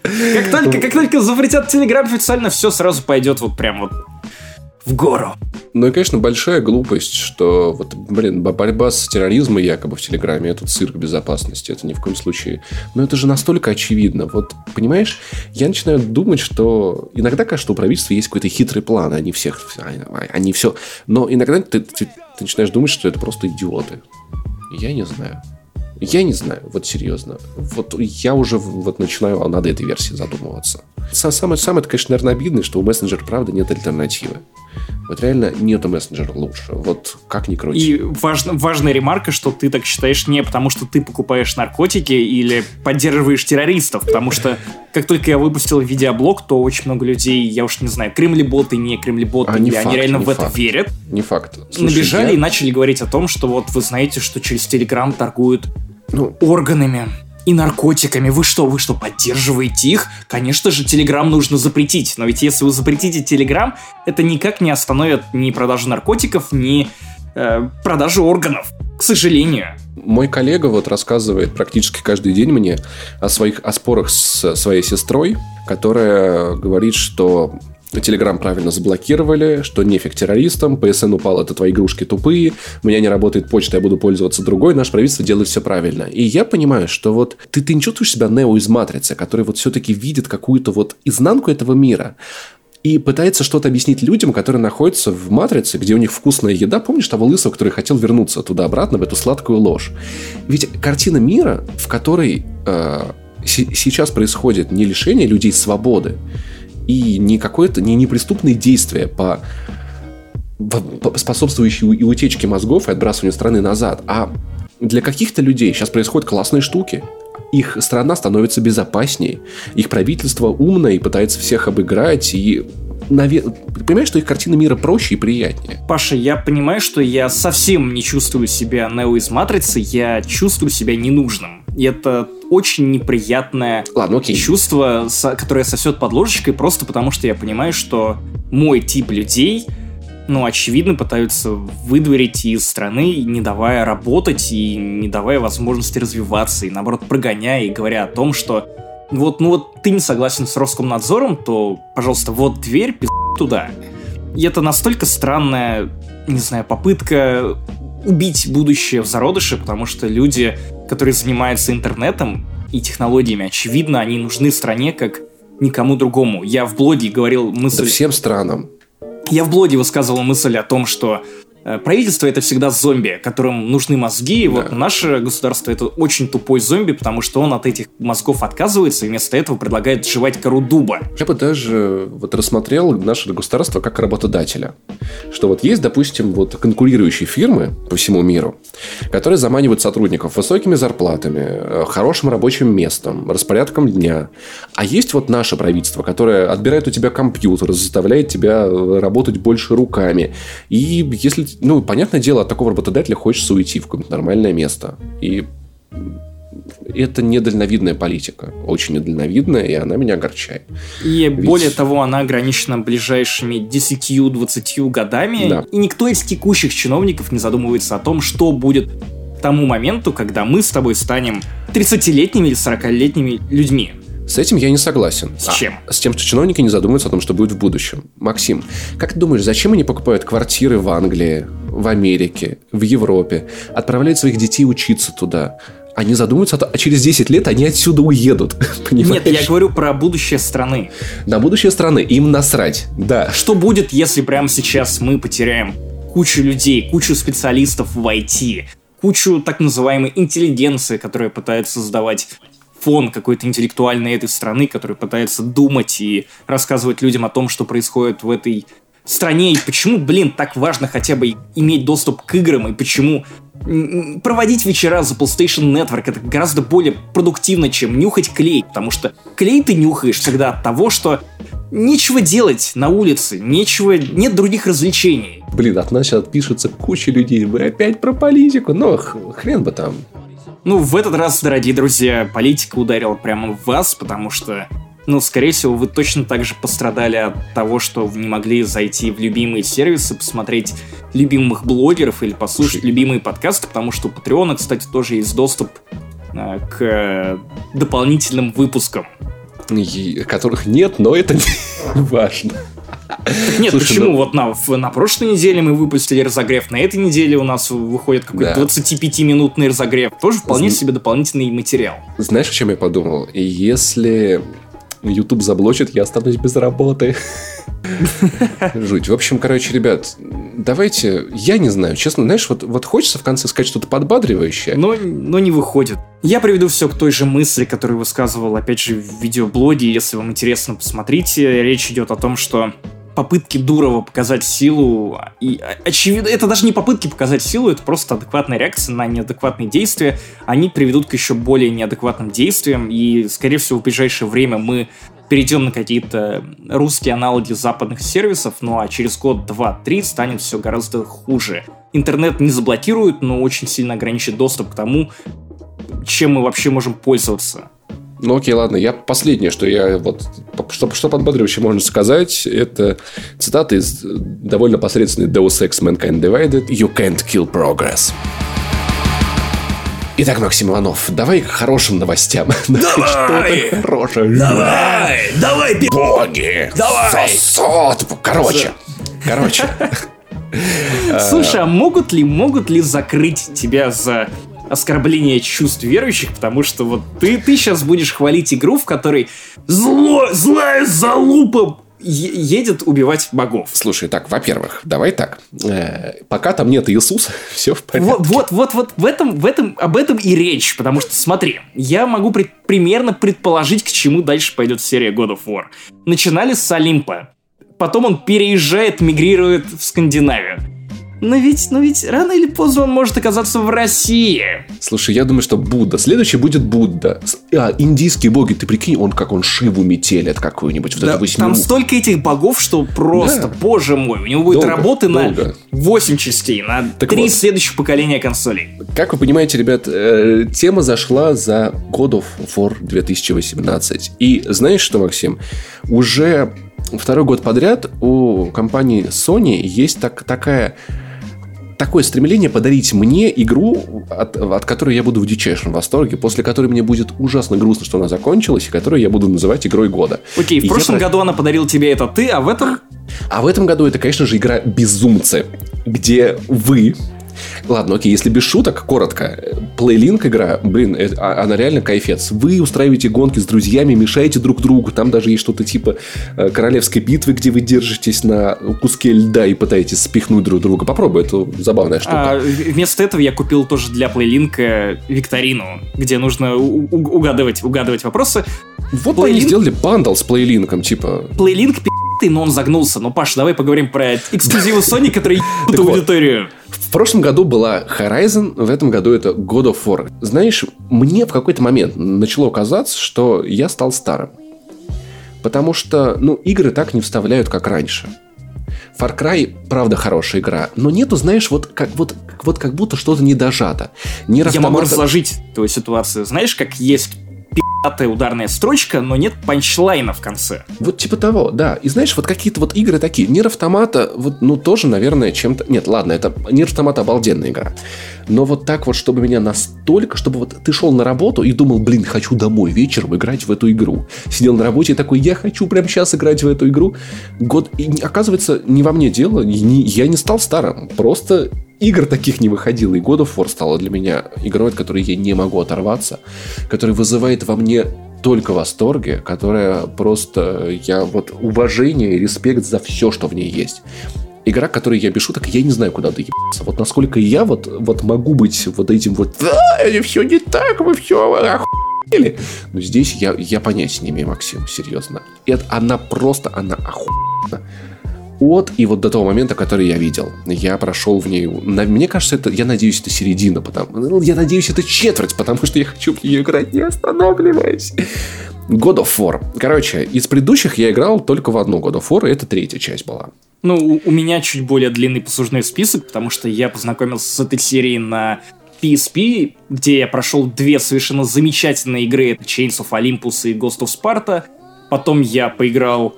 Как только, как только запретят Телеграм официально, все сразу пойдет вот прям вот в гору. Ну и, конечно, большая глупость, что вот, блин, бо- борьба с терроризмом якобы в Телеграме, это цирк безопасности, это ни в коем случае. Но это же настолько очевидно. Вот, понимаешь, я начинаю думать, что иногда кажется, что у правительства есть какой-то хитрый план, они всех, они все... Но иногда ты, ты- ты начинаешь думать, что это просто идиоты. Я не знаю. Я не знаю, вот серьезно. Вот я уже вот начинаю над этой версией задумываться. Са- Самое, самое, это, конечно, наверное, обидное, что у мессенджера, правда, нет альтернативы. Вот реально нету мессенджера лучше. Вот как ни крути. И важно, важная ремарка, что ты так считаешь не потому, что ты покупаешь наркотики или поддерживаешь террористов, потому что как только я выпустил видеоблог, то очень много людей, я уж не знаю, кремлеботы, не кремлеботы, А, не или они факт, реально не в это факт. верят, Не факт. Слушай, набежали я- и начали говорить о том, что вот вы знаете, что через Телеграм торгуют Ну, органами и наркотиками. Вы что, вы что, поддерживаете их? Конечно же, Телеграм нужно запретить. Но ведь если вы запретите Телеграм, это никак не остановит ни продажу наркотиков, ни э, продажу органов. К сожалению. Мой коллега вот рассказывает практически каждый день мне о своих о спорах с своей сестрой, которая говорит, что Телеграм правильно заблокировали, что нефиг террористам, ПСН упал, это твои игрушки тупые, у меня не работает почта, я буду пользоваться другой, наше правительство делает все правильно. И я понимаю, что вот ты, ты не чувствуешь себя Нео из Матрицы, который вот все-таки видит какую-то вот изнанку этого мира, и пытается что-то объяснить людям, которые находятся в матрице, где у них вкусная еда. Помнишь того лысого, который хотел вернуться туда-обратно, в эту сладкую ложь? Ведь картина мира, в которой э, се- сейчас происходит не лишение людей свободы и не какое-то не неприступные действия по по- по- способствующие и утечке мозгов и отбрасыванию страны назад, а для каких-то людей сейчас происходят классные штуки. Их страна становится безопаснее, их правительство умное и пытается всех обыграть, и наве- понимаешь, что их картина мира проще и приятнее. Паша, я понимаю, что я совсем не чувствую себя Нео из Матрицы, я чувствую себя ненужным. И это очень неприятное Ладно, окей. чувство, которое сосет под ложечкой, просто потому что я понимаю, что мой тип людей, ну, очевидно, пытаются выдворить из страны, не давая работать и не давая возможности развиваться, и наоборот прогоняя и говоря о том, что вот, ну вот ты не согласен с Роскомнадзором, то, пожалуйста, вот дверь, пиз туда. И это настолько странная, не знаю, попытка убить будущее в зародыше, потому что люди, которые занимаются интернетом и технологиями, очевидно, они нужны стране как никому другому. Я в блоге говорил Да мысль... всем странам. Я в блоге высказывал мысль о том, что правительство это всегда зомби, которым нужны мозги. И вот наше государство это очень тупой зомби, потому что он от этих мозгов отказывается и вместо этого предлагает жевать кору дуба. Я бы даже вот рассмотрел наше государство как работодателя. Что вот есть, допустим, вот конкурирующие фирмы по всему миру, которые заманивают сотрудников высокими зарплатами, э, хорошим рабочим местом, распорядком дня. А есть вот наше правительство, которое отбирает у тебя компьютер, заставляет тебя э, работать больше руками. И если, ну, понятное дело, от такого работодателя хочется уйти в какое-то нормальное место. И это недальновидная политика. Очень недальновидная, и она меня огорчает. И Ведь- более того, она ограничена ближайшими 10-20 годами. Да. И никто из текущих чиновников не задумывается о том, что будет к тому моменту, когда мы с тобой станем 30-летними или 40-летними людьми. С этим я не согласен. С А, чем? с тем, что чиновники не задумываются о том, что будет в будущем. Максим, как ты думаешь, зачем они покупают квартиры в Англии, в Америке, в Европе, отправляют своих детей учиться туда? Они задумываются, о том- а через 10 лет они отсюда уедут. Понимаешь? Нет, я говорю про будущее страны. На будущее страны им насрать. Да. Что будет, если прямо сейчас мы потеряем кучу людей, кучу специалистов в IT, кучу так называемой интеллигенции, которая пытается создавать фон какой-то интеллектуальной этой страны, который пытается думать и рассказывать людям о том, что происходит в этой стране, и почему, блин, так важно хотя бы иметь доступ к играм, и почему проводить вечера за PlayStation Network это гораздо более продуктивно, чем нюхать клей, потому что клей ты нюхаешь всегда от того, что нечего делать на улице, нечего, нет других развлечений. Блин, от нас сейчас отпишется куча людей. Вы опять про политику. Х- хрен бы там. Ну, в этот раз, дорогие друзья, политика ударила прямо в вас, потому что, ну, скорее всего, вы точно так же пострадали от того, что вы не могли зайти в любимые сервисы, посмотреть любимых блогеров или послушать любимые подкасты, потому что у Патреона, кстати, тоже есть доступ э, к э, дополнительным выпускам. И- которых нет, но это не важно. Нет, Слушай, почему? ну- Вот на, на прошлой неделе мы выпустили разогрев, на этой неделе у нас выходит какой-то Да. 25-минутный разогрев. Тоже вполне Зн- себе дополнительный материал. Знаешь, о чем я подумал? Если YouTube заблочит, я останусь без работы. Жуть. В общем, короче, ребят, давайте, я не знаю, честно, знаешь, вот, вот хочется в конце сказать что-то подбадривающее. но, но не выходит. Я приведу все к той же мысли, которую высказывал, опять же, в видеоблоге. Если вам интересно, посмотрите. Речь идет о том, что попытки Дурова показать силу, и а, очевидно, это даже не попытки показать силу, это просто адекватная реакция на неадекватные действия, они приведут к еще более неадекватным действиям, и, скорее всего, в ближайшее время мы перейдем на какие-то русские аналоги западных сервисов, ну а через год, два, три станет все гораздо хуже. Интернет не заблокирует, но очень сильно ограничит доступ к тому, чем мы вообще можем пользоваться. Ну окей, ладно, я последнее, что я вот, что, что подбадривающе можно сказать, это цитата из довольно посредственной Deus Ex Mankind Divided You can't kill progress. Итак, Максим Иванов, давай к хорошим новостям. Давай! Что-то хорошее. Давай, давай, пи***. Боги! Давай! Сосот! Короче, короче. Слушай, а могут ли, могут ли закрыть тебя за оскорбление чувств верующих, потому что вот ты, ты сейчас будешь хвалить игру, в которой зло, злая залупа едет убивать богов. Слушай, так, во-первых, давай так. Э, Пока там нет Иисуса, все в порядке. Вот, вот, вот, вот в этом, в этом, об этом и речь, потому что, смотри, я могу пред- примерно предположить, к чему дальше пойдет серия God of War. Начинали с Олимпа, потом он переезжает, мигрирует в Скандинавию. Но ведь, но ведь рано или поздно он может оказаться в России. Слушай, я думаю, что Будда. Следующий будет Будда. А, индийские боги, ты прикинь, он как он Шиву метелит какую-нибудь. Вот Да, эту там столько этих богов, что просто, Да. боже мой, у него будет Долго, работы долго. на 8 частей, на Так 3 вот. следующих поколения консолей. Как вы понимаете, ребят, э, тема зашла за God of War 2018. И знаешь что, Максим? Уже второй год подряд у компании Sony есть так, такая такое стремление подарить мне игру, от, от которой я буду в дичайшем восторге, после которой мне будет ужасно грустно, что она закончилась, и которую я буду называть игрой года. Окей, в И я прошлом про- году она подарила тебе это ты, а в этом А в этом году это, конечно же, игра «Безумцы», где вы Ладно, окей, если без шуток, коротко. PlayLink игра, блин, это- а- она реально кайфец. Вы устраиваете гонки с друзьями, мешаете друг другу. Там даже есть что-то типа э, королевской битвы, где вы держитесь на куске льда и пытаетесь спихнуть друг друга. Попробуй, это забавная штука. А, вместо этого я купил тоже для PlayLink а викторину, где нужно угадывать, угадывать вопросы. вот бы они PlayLink- сделали bundle с PlayLink ом, типа... PlayLink пи***ый, но он загнулся. Ну, Паш, давай поговорим про эксклюзивы Sony, которые ебут аудиторию. В прошлом году была Horizon, в этом году это God of War. Знаешь, мне в какой-то момент начало казаться, что я стал старым. Потому что, ну, игры так не вставляют, как раньше. Far Cry, правда, хорошая игра, но нету, знаешь, вот как, вот, вот как будто что-то не дожато. Нир Я могу Automata- разложить твою ситуацию. Знаешь, как есть пи***тая ударная строчка, но нет панчлайна в конце. Вот типа того, да. И знаешь, вот какие-то вот игры такие. Нир Автомата, вот, ну, тоже, наверное, чем-то... Нет, ладно, это Нир Автомата обалденная игра. Но вот так вот, чтобы меня настолько, чтобы вот ты шел на работу и думал, блин, хочу домой вечером играть в эту игру. Сидел на работе и такой, я хочу прямо сейчас играть в эту игру. Год... И оказывается, не во мне дело, не- я не стал старым. Просто игр таких не выходило. И God of War стала для меня игрой, от которой я не могу оторваться, которая вызывает во мне только восторги, которая просто я вот уважение и респект за все, что в ней есть. Игра, которой я без шуток, я не знаю, куда доебаться. Вот насколько я вот, вот могу быть вот этим вот «Да, все не так, вы все охуели. Но здесь я, я понятия не имею, Максим, серьезно. Это, она просто, она охуенна. От и вот до того момента, который я видел. Я прошел в ней... Мне кажется, это, я надеюсь, это середина, потому... ну, Я надеюсь, это четверть, потому что я хочу в нее играть, не останавливаясь. God of War. Короче, из предыдущих я играл только в одну God of War, и это третья часть была. Ну, у, меня чуть более длинный послужной список, потому что я познакомился с этой серией на PSP, где я прошел две совершенно замечательные игры. Это Chains of Olympus и Ghost of Sparta. Потом я поиграл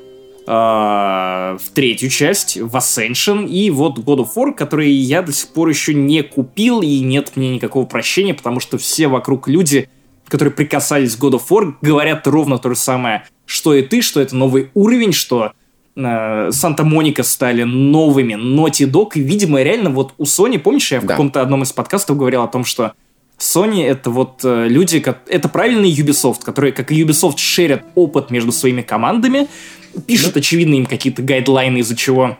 в третью часть, в Ascension, и вот God of War, который я до сих пор еще не купил, и нет мне никакого прощения, потому что все вокруг люди, которые прикасались к God of War, говорят ровно то же самое, что и ты, что это новый уровень, что э, Санта-Моника стали новыми, Naughty Dog, и, видимо, реально вот у Sony, помнишь, я в Да. каком-то одном из подкастов говорил о том, что Sony это вот э, люди, это правильный Ubisoft, которые, как и Ubisoft, шерят опыт между своими командами, пишут, очевидно, им какие-то гайдлайны, из-за чего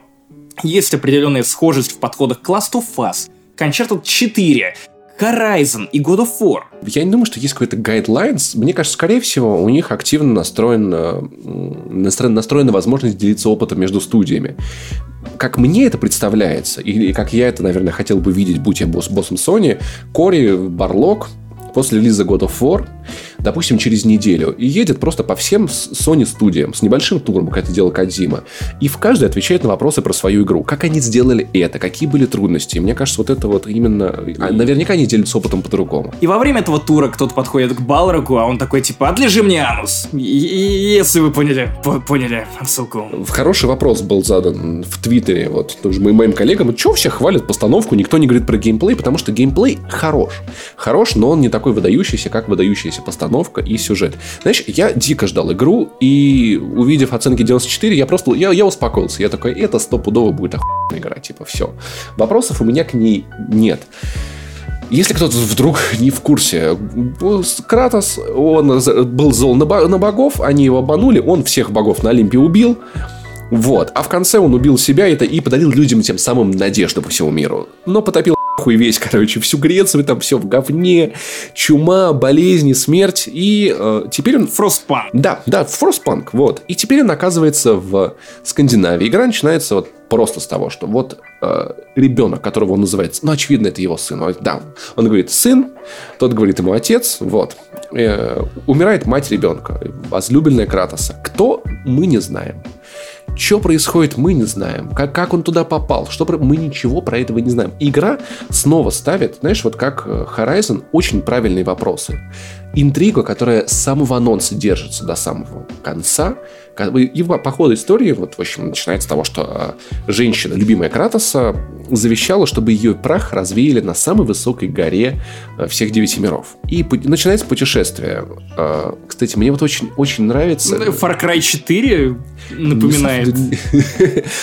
есть определенная схожесть в подходах к Last of Us, Uncharted 4, Horizon и God of War. Я не думаю, что есть какой-то гайдлайнс. Мне кажется, скорее всего, у них активно настроен, настроен- настроена возможность делиться опытом между студиями. Как мне это представляется, и, и как я это, наверное, хотел бы видеть, будь я босс, боссом Sony, Кори Барлок после релиза God of War, допустим, через неделю, и едет просто по всем Sony студиям с небольшим туром, как это делал Кадзима, и в каждой отвечает на вопросы про свою игру. Как они сделали это, какие были трудности. И Мне кажется, вот это вот именно... а Наверняка они делятся опытом по-другому. И во время этого тура кто-то подходит к Балроку, а он такой типа «Отлежи мне анус!» И- и- Если вы поняли, по- поняли отсылку. Хороший вопрос был задан в Твиттере, вот тоже моим, моим коллегам. Чего все хвалят постановку, никто не говорит про геймплей, потому что геймплей хорош. Хорош, но он не такой выдающийся, как выдающаяся постановка и сюжет. Знаешь, я дико ждал игру, и увидев оценки 94, я просто, я, я успокоился. Я такой, это стопудово будет охуенная игра, типа, все. Вопросов у меня к ней нет. Если кто-то вдруг не в курсе, Кратос, он был зол на богов, они его обманули, он всех богов на Олимпе убил, вот. А в конце он убил себя это и подарил людям тем самым надежду по всему миру. Но потопил хуй весь, короче, всю Грецию, там все в говне, чума, болезни, смерть. И э, теперь он Фростпанк. да, да, Frostpunk, вот. И теперь он оказывается в Скандинавии. Игра начинается вот просто с того, что вот э, ребенок, которого он называется, ну, очевидно, это его сын. Он- Да, он говорит сын, тот говорит ему отец, вот. Э, умирает мать ребенка, возлюбленная Кратоса. Кто, мы не знаем. Что происходит, мы не знаем. Как, как он туда попал, что про- мы ничего про этого не знаем. Игра снова ставит, знаешь, вот как э, Horizon, очень правильные вопросы. Интрига, которая с самого анонса держится до самого конца. И по ходу истории, вот, в общем, начинается с того, что э, женщина, любимая Кратоса, завещала, чтобы ее прах развеяли на самой высокой горе э, всех девяти миров. И начинается путешествие. Э, Кстати, мне вот очень, очень нравится... Far Cry 4 напоминает.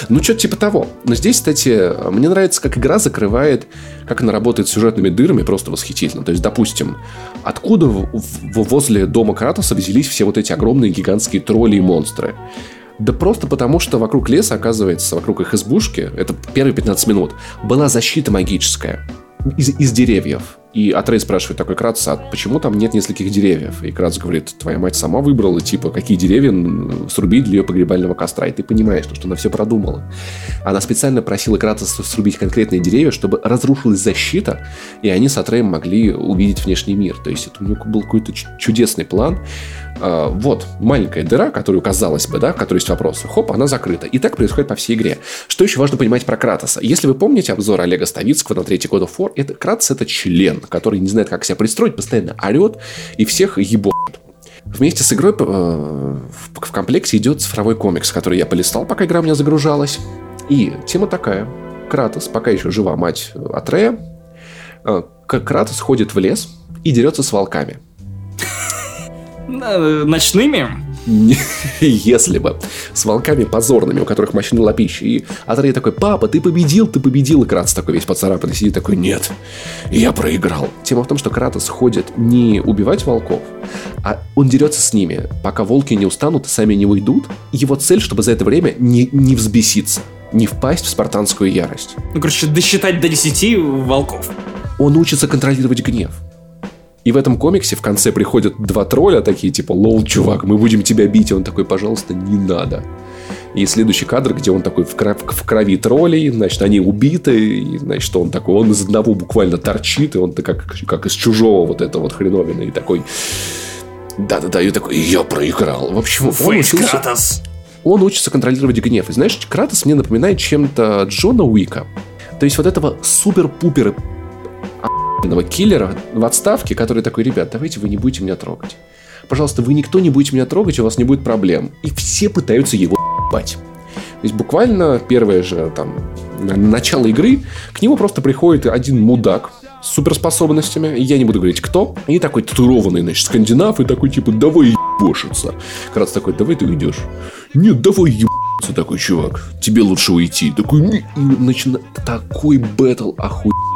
Ну, что-то типа того. Но здесь, кстати, мне нравится, как игра закрывает, как она работает с сюжетными дырами, просто восхитительно. То есть, допустим, откуда в- в- возле дома Кратоса взялись все вот эти огромные гигантские тролли и монстры? Да просто потому, что вокруг леса, оказывается, вокруг их избушки, это первые 15 минут, была защита магическая из, из деревьев. И Атрей спрашивает такой Кратос, а почему там нет нескольких деревьев? И Кратос говорит, твоя мать сама выбрала, типа, какие деревья срубить для ее погребального костра. И ты понимаешь, что она все продумала. Она специально просила Кратоса срубить конкретные деревья, чтобы разрушилась защита, и они с Атреем могли увидеть внешний мир. То есть это у него был какой-то чудесный план. А, вот, маленькая дыра, которую, казалось бы, да, в которой есть вопросы. Хоп, она закрыта. И так происходит по всей игре. Что еще важно понимать про Кратоса? Если вы помните обзор Олега Ставицкого на третий God of War, это, Кратос это член, который не знает, как себя пристроить, постоянно орет и всех ебет. Вместе с игрой э, в, комплекте идет цифровой комикс, который я полистал, пока игра у меня загружалась. И тема такая. Кратос, пока еще жива мать Атрея, э, Кратос ходит в лес и дерется с волками. Э, Ночными? Если бы. С волками позорными, у которых мощные лапищи. И Атрей такой, папа, ты победил, ты победил. И Кратос такой весь поцарапанный сидит такой, нет, я проиграл. Тема в том, что Кратос ходит не убивать волков, а он дерется с ними, пока волки не устанут и сами не уйдут. Его цель, чтобы за это время не, не взбеситься, не впасть в спартанскую ярость. Ну, короче, досчитать до 10 волков. Он учится контролировать гнев. И в этом комиксе в конце приходят два тролля такие, типа, лол, чувак, мы будем тебя бить. И он такой, пожалуйста, не надо. И следующий кадр, где он такой в, кров- в крови троллей, значит, они убиты, и, значит, он такой, он из одного буквально торчит, и он как, как из чужого вот это вот хреновина, и такой, да-да-да, и такой, я проиграл. В общем, он учился, Кратос. он учится контролировать гнев. И знаешь, Кратос мне напоминает чем-то Джона Уика. То есть вот этого супер-пупер охуенного киллера в отставке, который такой, ребят, давайте вы не будете меня трогать. Пожалуйста, вы никто не будете меня трогать, у вас не будет проблем. И все пытаются его ебать. То есть буквально первое же там на- начало игры, к нему просто приходит один мудак с суперспособностями, я не буду говорить кто, и такой татуированный, значит, скандинав, и такой типа, давай ебошиться. Кратос такой, давай ты уйдешь. Нет, давай ебаться, такой чувак, тебе лучше уйти. Такой, и начинает такой бэтл охуевший.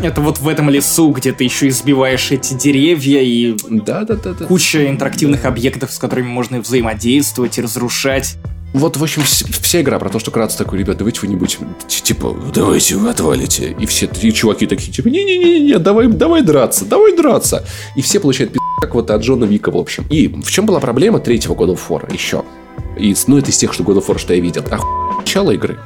Это вот в этом лесу, где ты еще избиваешь эти деревья и Да-да-да-да. куча интерактивных объектов, с которыми можно взаимодействовать и разрушать. Вот, в общем, вс- вся игра про то, что Кратос такой, ребят, давайте вы не будете, типа, давайте вы отвалите. И все три чуваки такие, типа, не-не-не, давай, давай драться, давай драться. И все получают пи***, как вот от Джона Вика, в общем. И в чем была проблема третьего God of War еще? И, ну, это из тех, что God of War, что я видел. Охуенно начало игры,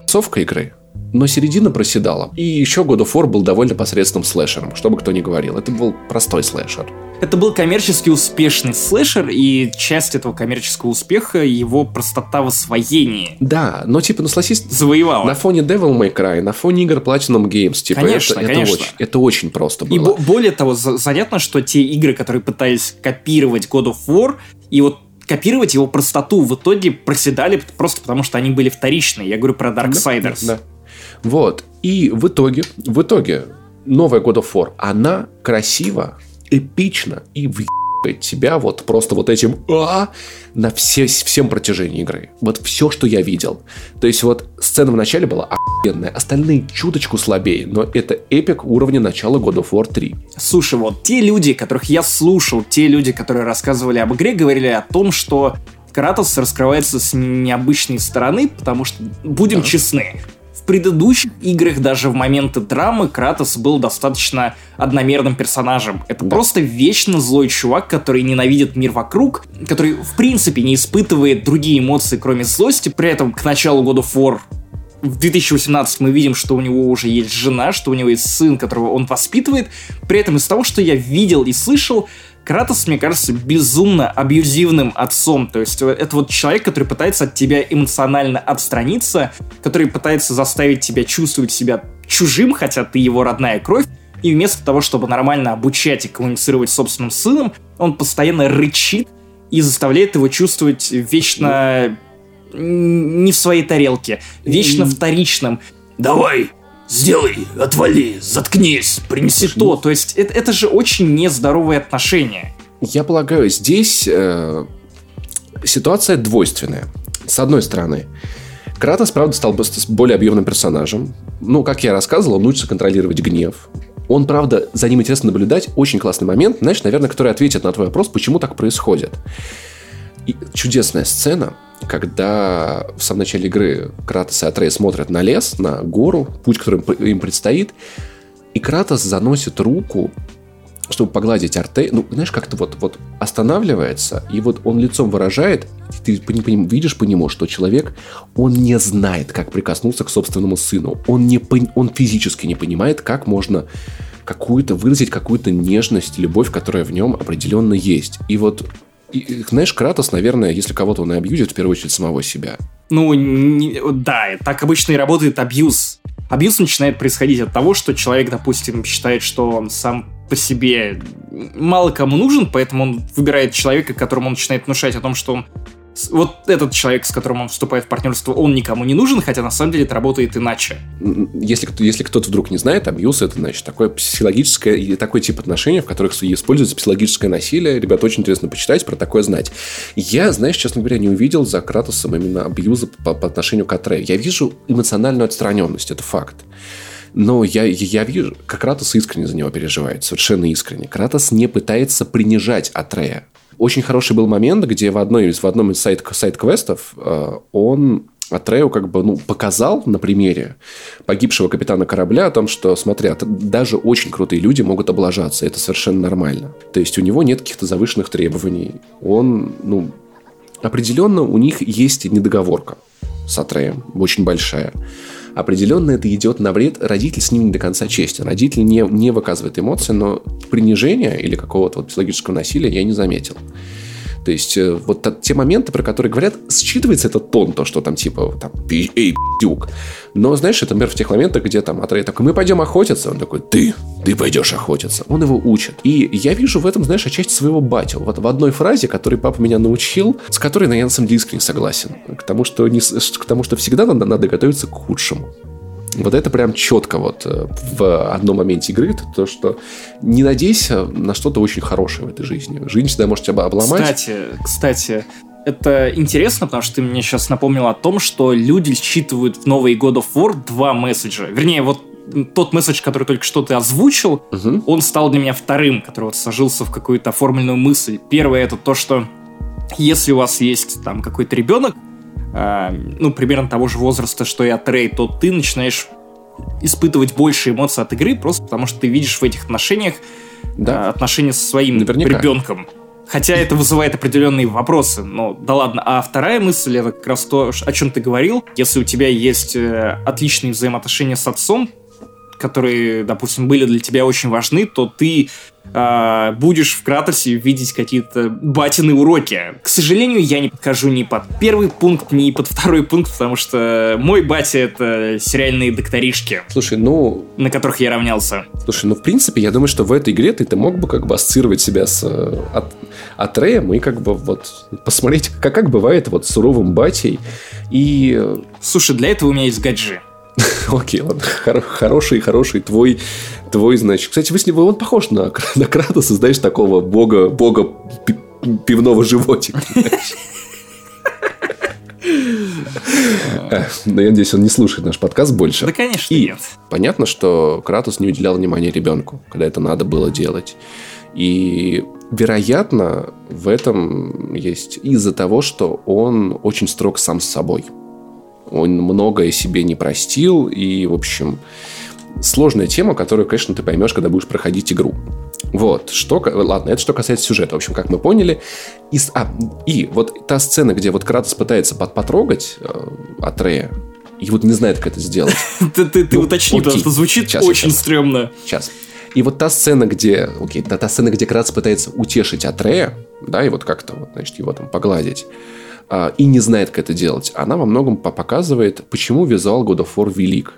концовка игры, но середина проседала. И еще God of War был довольно посредственным слэшером, что бы кто ни говорил. Это был простой слэшер. Это был коммерчески успешный слэшер, и часть этого коммерческого успеха его простота в освоении Да, но типа, ну согласись, завоевала. На фоне Devil May Cry, на фоне игр Platinum Games, типа, Конечно, это, это конечно. очень, это очень просто И было. бо- более того, за- занятно, что те игры, которые пытались копировать God of War, и вот копировать его простоту в итоге проседали просто потому, что они были вторичные. Я говорю про Darksiders. Да. Вот. И в итоге, в итоге, новая God of War, она красиво, эпично и въебает тебя вот просто вот этим а на все, всем протяжении игры. Вот все, что я видел. То есть вот сцена в начале была охуенная, остальные чуточку слабее, но это эпик уровня начала God of War 3. Слушай, вот те люди, которых я слушал, те люди, которые рассказывали об игре, говорили о том, что Кратос раскрывается с необычной стороны, потому что, будем Да. честны, в предыдущих играх даже в моменты драмы Кратос был достаточно одномерным персонажем. Это Да. просто вечно злой чувак, который ненавидит мир вокруг, который в принципе не испытывает другие эмоции, кроме злости. При этом к началу God of War в 2018 мы видим, что у него уже есть жена, что у него есть сын, которого он воспитывает. При этом из того, что я видел и слышал, Кратос, мне кажется, безумно абьюзивным отцом. То есть это вот человек, который пытается от тебя эмоционально отстраниться, который пытается заставить тебя чувствовать себя чужим, хотя ты его родная кровь. И вместо того, чтобы нормально обучать и коммуницировать с собственным сыном, он постоянно рычит и заставляет его чувствовать вечно не в своей тарелке, вечно вторичным. Давай, сделай, отвали, заткнись, Принеси то. То есть это, это же очень нездоровые отношения. Я полагаю, здесь э, ситуация двойственная. С одной стороны, Кратос, правда, стал более объемным персонажем. Ну, как я рассказывал, он учится контролировать гнев. Он, правда, за ним интересно наблюдать. Очень классный момент, знаешь, наверное, который ответит на твой вопрос, почему так происходит. И чудесная сцена, когда в самом начале игры Кратос и Атрей смотрят на лес, на гору, путь, который им- предстоит, и Кратос заносит руку, чтобы погладить Артей. Ну, знаешь, как-то вот, вот останавливается, и вот он лицом выражает, и ты пони- пони- видишь по нему, что человек, он не знает, как прикоснуться к собственному сыну. Он, не, он физически не понимает, как можно какую-то выразить какую-то нежность, любовь, которая в нем определенно есть. И вот и, знаешь, Кратос, наверное, если кого-то он и абьюзит, в первую очередь самого себя. Ну, не- да, так обычно и работает абьюз. Абьюз начинает происходить от того, что человек, допустим, считает, что он сам по себе мало кому нужен, поэтому он выбирает человека, которому он начинает внушать о том, что он вот этот человек, с которым он вступает в партнерство, он никому не нужен, хотя на самом деле это работает иначе. Если, если кто-то вдруг не знает, абьюз это, значит, такое психологическое и такой тип отношений, в которых используется психологическое насилие. Ребят, очень интересно почитать, про такое знать. Я, знаешь, честно говоря, не увидел за Кратосом именно абьюза по, по отношению к Атре. Я вижу эмоциональную отстраненность, это факт. Но я, я вижу, как Кратос искренне за него переживает, совершенно искренне. Кратос не пытается принижать Атрея. Очень хороший был момент, где в, одной в одном из сайт, сайт-квестов э, он Атрею как бы ну, показал на примере погибшего капитана корабля о том, что, смотря, даже очень крутые люди могут облажаться, это совершенно нормально. То есть у него нет каких-то завышенных требований. Он, ну, определенно у них есть недоговорка с Атреем, очень большая. Определенно это идет на вред. Родитель с ним не до конца честен. Родитель не, не выказывает эмоций, но принижения или какого-то вот психологического насилия я не заметил. То есть, э, вот те моменты, про которые говорят, считывается этот тон, то, что там типа, там, «Пи- эй, пи***юк. Но, знаешь, это, например, в тех моментах, где там Атрей такой, мы пойдем охотиться. Он такой, ты, ты пойдешь охотиться. Он его учит. И я вижу в этом, знаешь, отчасти своего батю. Вот в одной фразе, которой папа меня научил, с которой ну, я на самом деле искренне согласен. К тому, что, не, к тому, что всегда надо, надо готовиться к худшему. Вот это прям четко вот э, в одном моменте игры, это то, что не надейся на что-то очень хорошее в этой жизни. Жизнь всегда может тебя обломать. Кстати, кстати, это интересно, потому что ты мне сейчас напомнил о том, что люди считывают в новый God of War два месседжа. Вернее, вот тот месседж, который только что ты озвучил, Мгм. он стал для меня вторым, который вот сложился в какую-то оформленную мысль. Первое это то, что если у вас есть там какой-то ребенок, а, ну, примерно того же возраста, что и Атрей, то ты начинаешь испытывать больше эмоций от игры, просто потому что ты видишь в этих отношениях Да. а, отношения со своим Наверняка. ребенком. Хотя это вызывает определенные вопросы, но да ладно. А вторая мысль, это как раз то, о чем ты говорил. Если у тебя есть э, отличные взаимоотношения с отцом, которые, допустим, были для тебя очень важны, то ты а, будешь в Кратосе видеть какие-то батины уроки. К сожалению, я не подхожу ни под первый пункт, ни под второй пункт, потому что мой батя — это сериальные докторишки, Слушай, ну, на которых я равнялся. слушай, ну, в принципе, я думаю, что в этой игре ты, ты мог бы как бы ассоциировать себя с э, от, Атреем и как бы вот посмотреть, как, как бывает вот с суровым батей. И э, Слушай, для этого у меня есть гаджи. Окей, ладно. Хоро- хороший, хороший твой, твой, значит. Кстати, вы с ним, он похож на, на Кратоса, знаешь, такого бога, бога пи- пивного животика. Э, Но я надеюсь, он не слушает наш подкаст больше. Да, конечно, И нет. понятно, что Кратос не уделял внимания ребенку, когда это надо было делать. И, вероятно, в этом есть из-за того, что он очень строг сам с собой. Он многое себе не простил, и, в общем, сложная тема, которую, конечно, ты поймешь, когда будешь проходить игру. Вот, что... Ладно, это что касается сюжета. В общем, как мы поняли. И, а, и вот та сцена, где вот Кратос пытается под- потрогать э, Атрея, и вот не знает, как это сделать. Ты, Ну, уточни, потому что звучит очень стрёмно. Сейчас. И вот та сцена, где... Окей, та, та сцена, где Кратос пытается утешить Атрея, да, и вот как-то, вот, значит, его там погладить, а, и не знает, как это делать, она во многом по- показывает, почему визуал God of War велик.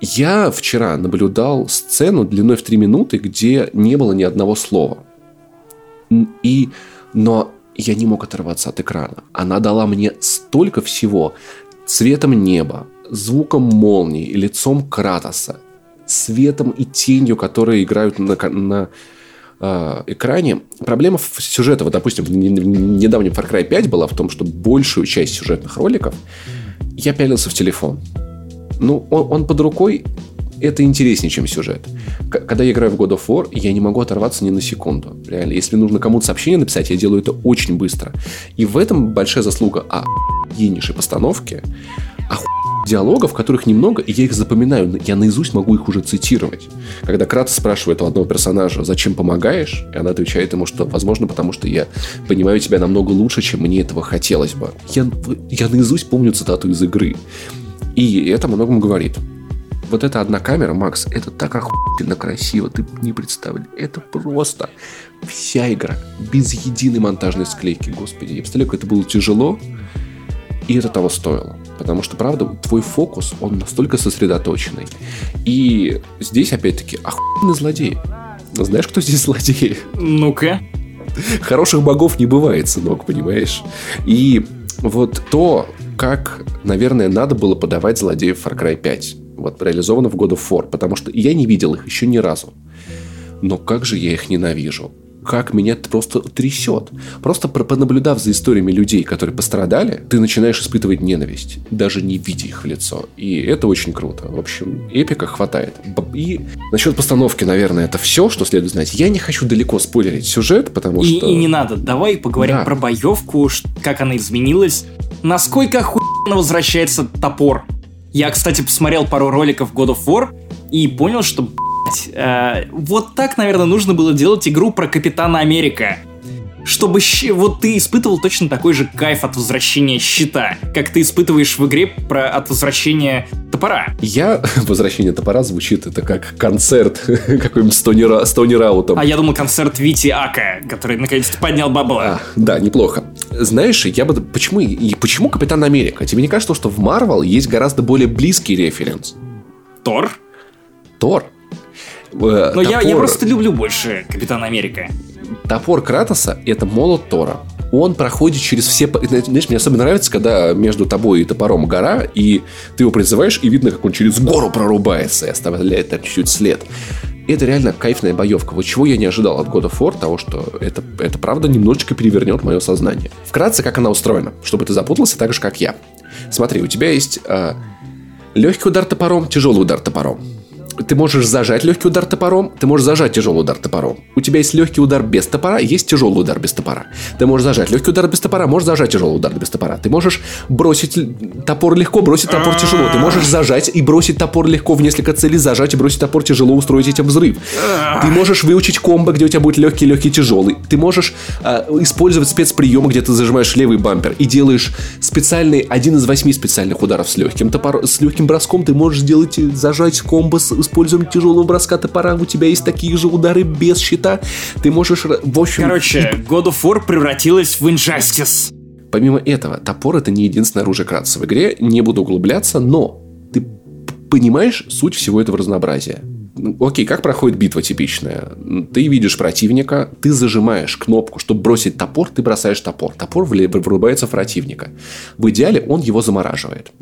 Я вчера наблюдал сцену длиной в 3 минуты, где не было ни одного слова. И, но я не мог оторваться от экрана. Она дала мне столько всего. Цветом неба, звуком молнии, лицом Кратоса, светом и тенью, которые играют на, на э, экране. Проблема в сюжете, вот, допустим, в недавнем Far Cry 5 была в том, что большую часть сюжетных роликов я пялился в телефон. Ну, он, он под рукой, это интереснее, чем сюжет. К- когда я играю в God of War, я не могу оторваться ни на секунду. Реально, если нужно кому-то сообщение написать, я делаю это очень быстро. И в этом большая заслуга охуеннейшей постановки, диалогов, которых немного, и я их запоминаю. Я наизусть могу их уже цитировать. Когда Кратос спрашивает у одного персонажа, зачем помогаешь, и она отвечает ему, что, возможно, потому что я понимаю тебя намного лучше, чем мне этого хотелось бы. Я, я наизусть помню цитату из игры. И это многому говорит. Вот эта одна камера, Макс, это так охуенно красиво, ты не представляешь. Это просто вся игра, без единой монтажной склейки. Господи, я представляю, как это было тяжело, и это того стоило. Потому что, правда, твой фокус, он настолько сосредоточенный. И здесь, опять-таки, охуенный злодей. Знаешь, кто здесь злодей? Ну-ка. Хороших богов не бывает, сынок, понимаешь? И вот то, как, наверное, надо было подавать злодеев Far Cry 5. Вот реализовано в God of War. Потому что я не видел их еще ни разу. Но как же я их ненавижу как меня просто трясет. Просто понаблюдав за историями людей, которые пострадали, ты начинаешь испытывать ненависть, даже не видя их в лицо. И это очень круто. В общем, эпика хватает. И насчет постановки, наверное, это все, что следует знать. Я не хочу далеко спойлерить сюжет, потому и, что... И не надо. Давай поговорим Да. про боевку, как она изменилась. Насколько охуенно возвращается топор. Я, кстати, посмотрел пару роликов God of War и понял, что, э, вот так, наверное, нужно было делать игру про Капитана Америка. Чтобы щ- вот ты испытывал точно такой же кайф от возвращения щита, как ты испытываешь в игре про от возвращения топора. Я, возвращение топора звучит это как концерт какой-нибудь с Тони, Ра- с Тони Раутом. А я думал концерт Вити Ака, который наконец-то поднял бабла. А, да, неплохо. Знаешь, я бы... Почему, и почему Капитан Америка? Тебе не кажется, что в Марвел есть гораздо более близкий референс? Тор? Тор. Э, Но я, я топор- просто люблю больше Капитана Америка. Топор Кратоса — это молот Тора. Он проходит через все... Знаешь, мне особенно нравится, когда между тобой и топором гора, и ты его призываешь, и видно, как он через гору прорубается и оставляет там чуть-чуть след. Это реально кайфная боевка. Вот чего я не ожидал от God of War, того, что это, это правда немножечко перевернет мое сознание. Вкратце, как она устроена, чтобы ты запутался так же, как я. Смотри, у тебя есть э, легкий удар топором, тяжелый удар топором. Ты можешь зажать легкий удар топором, ты можешь зажать тяжелый удар топором. У тебя есть легкий удар без топора, есть тяжелый удар без топора. Ты можешь зажать легкий удар без топора, можешь зажать тяжелый удар без топора. Ты можешь бросить топор легко, бросить топор тяжело. Ты можешь зажать и бросить топор легко в несколько целей, зажать и бросить топор тяжело, устроить этим взрыв. Ты можешь выучить комбо, где у тебя будет легкий, легкий, тяжелый. Ты можешь а, использовать спецприемы, где ты зажимаешь левый бампер и делаешь специальный, один из восьми специальных ударов с легким топор, с легким броском. Ты можешь сделать, э, зажать комбо с использованием тяжелого броска топора. У тебя есть такие же удары без щита. Ты можешь, в общем... Короче, God of War превратилась в Injustice. Помимо этого, топор это не единственное оружие Кратца в игре. Не буду углубляться, но ты понимаешь суть всего этого разнообразия. Ну, Окей, как проходит битва типичная? Ты видишь противника, ты зажимаешь кнопку, чтобы бросить топор, ты бросаешь топор. Топор врубается в противника. В идеале он его замораживает.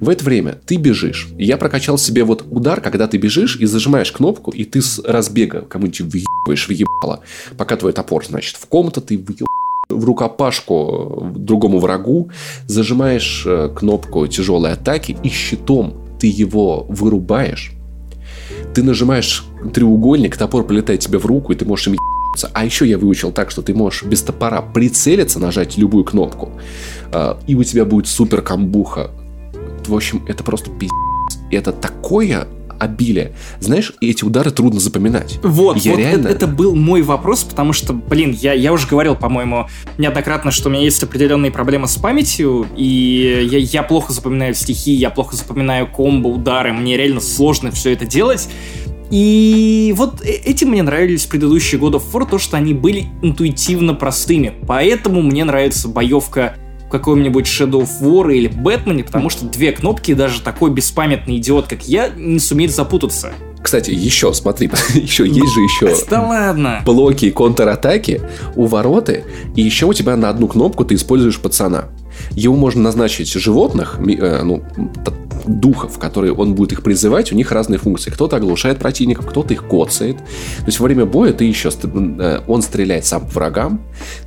В это время ты бежишь. Я прокачал себе вот удар, когда ты бежишь и зажимаешь кнопку, и ты с разбега кому-нибудь въебываешь в ебало. Пока твой топор, значит, в комнату, ты въеб- в рукопашку другому врагу, зажимаешь э, кнопку тяжелой атаки и щитом ты его вырубаешь. Ты нажимаешь треугольник, топор прилетает тебе в руку, и ты можешь им. А еще я выучил так, что ты можешь без топора прицелиться, нажать любую кнопку, э, и у тебя будет супер камбуха. В общем, это просто пиздец. Это такое обилие. Знаешь, эти удары трудно запоминать. Вот, Я вот реально- это, это был мой вопрос, потому что, блин, я, я уже говорил, по-моему, неоднократно, что у меня есть определенные проблемы с памятью, и я, я плохо запоминаю стихи, я плохо запоминаю комбо, удары, мне реально сложно все это делать. И вот э- этим мне нравились предыдущие God of War, то, что они были интуитивно простыми. Поэтому мне нравится боевка в каком-нибудь Shadow of War или Бэтмене, потому что две кнопки даже такой беспамятный идиот, как я, не сумеет запутаться. Кстати, еще, смотри, еще есть же еще Да ладно. блоки и контратаки у вороты, и еще у тебя на одну кнопку ты используешь пацана. Его можно назначить животных, э, ну, духов, которые он будет их призывать, у них разные функции. Кто-то оглушает противников, кто-то их коцает. То есть во время боя ты еще, э, он стреляет сам по врагам,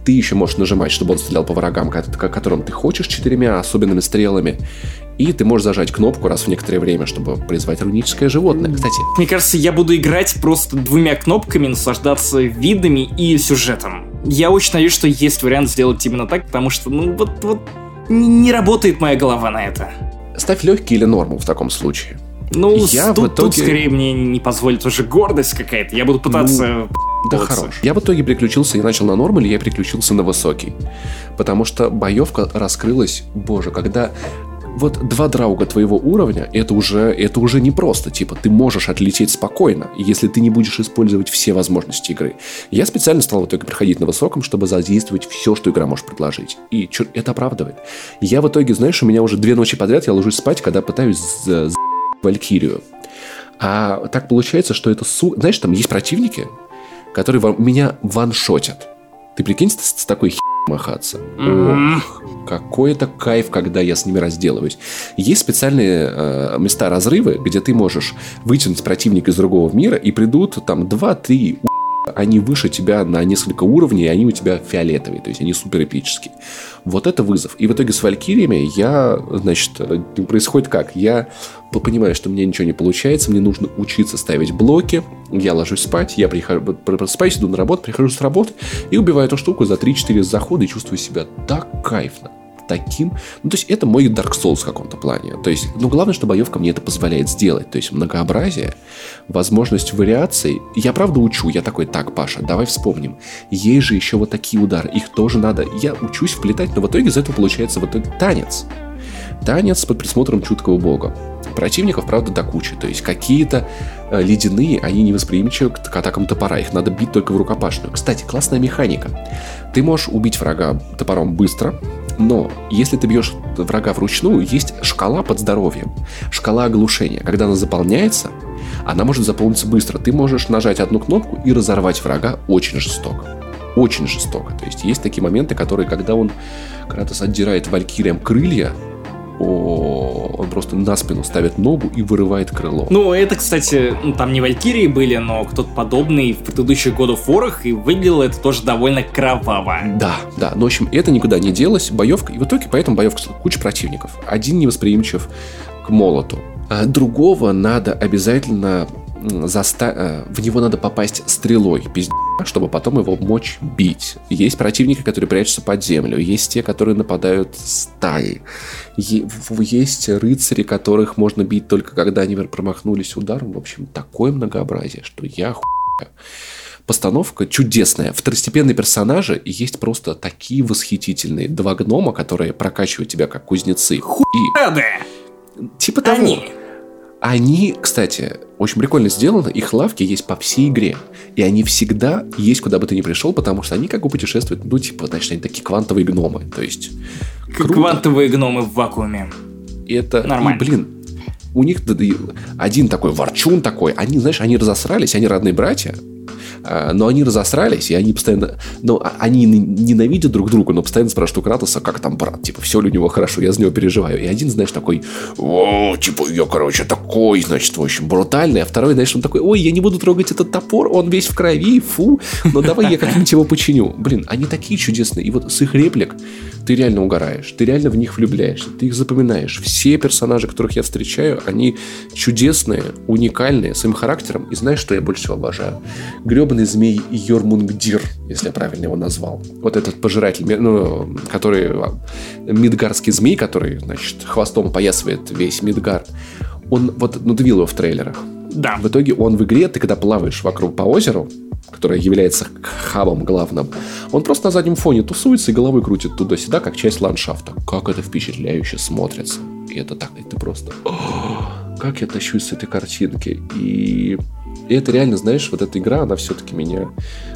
ты еще можешь нажимать, чтобы он стрелял по врагам, ко- ко- которым ты хочешь, четырьмя особенными стрелами. И ты можешь зажать кнопку раз в некоторое время, чтобы призвать руническое животное. Кстати, Мне кажется, я буду играть просто двумя кнопками, наслаждаться видами и сюжетом. Я очень надеюсь, что есть вариант сделать именно так, потому что, ну, вот, вот, не работает моя голова на это. Ставь легкий или норму в таком случае. Ну, Я в тут, тут итоге- скорее мне не позволит уже гордость какая-то. Я буду пытаться... Да Вот. хорош. Я в итоге переключился и начал на нормале, я переключился на высокий. Потому что боевка раскрылась, боже, когда вот два драуга твоего уровня, это уже, это уже не просто. Типа, ты можешь отлететь спокойно, если ты не будешь использовать все возможности игры. Я специально стал в итоге приходить на высоком, чтобы задействовать все, что игра может предложить. И чё- это оправдывает. Я в итоге, знаешь, у меня уже две ночи подряд я ложусь спать, когда пытаюсь за- Валькирию. А так получается, что это су... Знаешь, там есть противники, которые меня ваншотят. Ты прикинь, с, такой херней махаться. Мгм. Ох, какой это кайф, когда я с ними разделываюсь. Есть специальные э, места разрывы, где ты можешь вытянуть противника из другого мира, и придут там 2-3 они выше тебя на несколько уровней, и они у тебя фиолетовые, то есть они супер эпические. Вот это вызов. И в итоге с Валькириями я, значит, э, происходит как? Я понимаю, что мне ничего не получается, мне нужно учиться ставить блоки, я ложусь спать, я прихожу, пр- просыпаюсь, иду на работу, прихожу с работы и убиваю эту штуку за 3-4 захода и чувствую себя так кайфно таким. Ну, то есть, это мой Dark Souls в каком-то плане. То есть, ну, главное, что боевка мне это позволяет сделать. То есть, многообразие, возможность вариаций. Я правда учу. Я такой, так, Паша, давай вспомним. Есть же еще вот такие удары. Их тоже надо. Я учусь вплетать, но в итоге из этого получается в итоге танец. Танец под присмотром чуткого бога. Противников, правда, до кучи. То есть какие-то э, ледяные, они невосприимчивы к, к атакам топора. Их надо бить только в рукопашную. Кстати, классная механика. Ты можешь убить врага топором быстро, но если ты бьешь врага вручную, есть шкала под здоровьем. Шкала оглушения. Когда она заполняется, она может заполниться быстро. Ты можешь нажать одну кнопку и разорвать врага очень жестоко. Очень жестоко. То есть есть такие моменты, которые, когда он Кратос отдирает валькириям крылья, он просто на спину ставит ногу и вырывает крыло. Ну, это, кстати, ну, там не Валькирии были, но кто-то подобный в предыдущих of War, и выглядело это тоже довольно кроваво. Да, да. Ну, в общем, это никуда не делось. Боевка. И в итоге поэтому боевка куча противников. Один невосприимчив к молоту. А другого надо обязательно заста... э, в него надо попасть стрелой, пиздец, чтобы потом его мочь бить. Есть противники, которые прячутся под землю, есть те, которые нападают стаи, есть рыцари, которых можно бить только когда они промахнулись ударом. В общем, такое многообразие, что я хуя. Постановка чудесная. Второстепенные персонажи есть просто такие восхитительные. Два гнома, которые прокачивают тебя как кузнецы. И Рады! типа того. Они! Они, кстати, очень прикольно сделаны. Их лавки есть по всей игре. И они всегда есть, куда бы ты ни пришел, потому что они как бы путешествуют. Ну, типа, значит, они такие квантовые гномы. То есть, круто. квантовые гномы в вакууме. И это... Нормально. И, блин, у них один такой ворчун такой. Они, знаешь, они разосрались, они родные братья. А, Но они разосрались, и они постоянно... Ну, они ненавидят друг друга, но постоянно спрашивают у Кратоса, как там брат, типа, все ли у него хорошо, я за него переживаю. И один, знаешь, такой, о, типа, я, короче, такой, значит, в общем, брутальный. А второй, знаешь, он такой, ой, я не буду трогать этот топор, он весь в крови, фу, но давай я как-нибудь его починю. Блин, они такие чудесные. И вот с их реплик ты реально угораешь, ты реально в них влюбляешься, ты их запоминаешь. Все персонажи, которых я встречаю, они чудесные, уникальные, своим характером. И знаешь, что я больше всего обожаю? Гребаный змей Йормунгдир, если я правильно его назвал. Вот этот пожиратель, ну, который а, мидгарский змей, который, значит, хвостом опоясывает весь Мидгард. Он, вот, ну, ты видел его в трейлерах. Да. В итоге он в игре, ты когда плаваешь вокруг по озеру, которое является хабом главным, он просто на заднем фоне тусуется и головой крутит туда-сюда, как часть ландшафта. Как это впечатляюще смотрится. И это так, ты просто... «О, как я тащусь с этой картинки. И И это реально, знаешь, вот эта игра, она все-таки меня...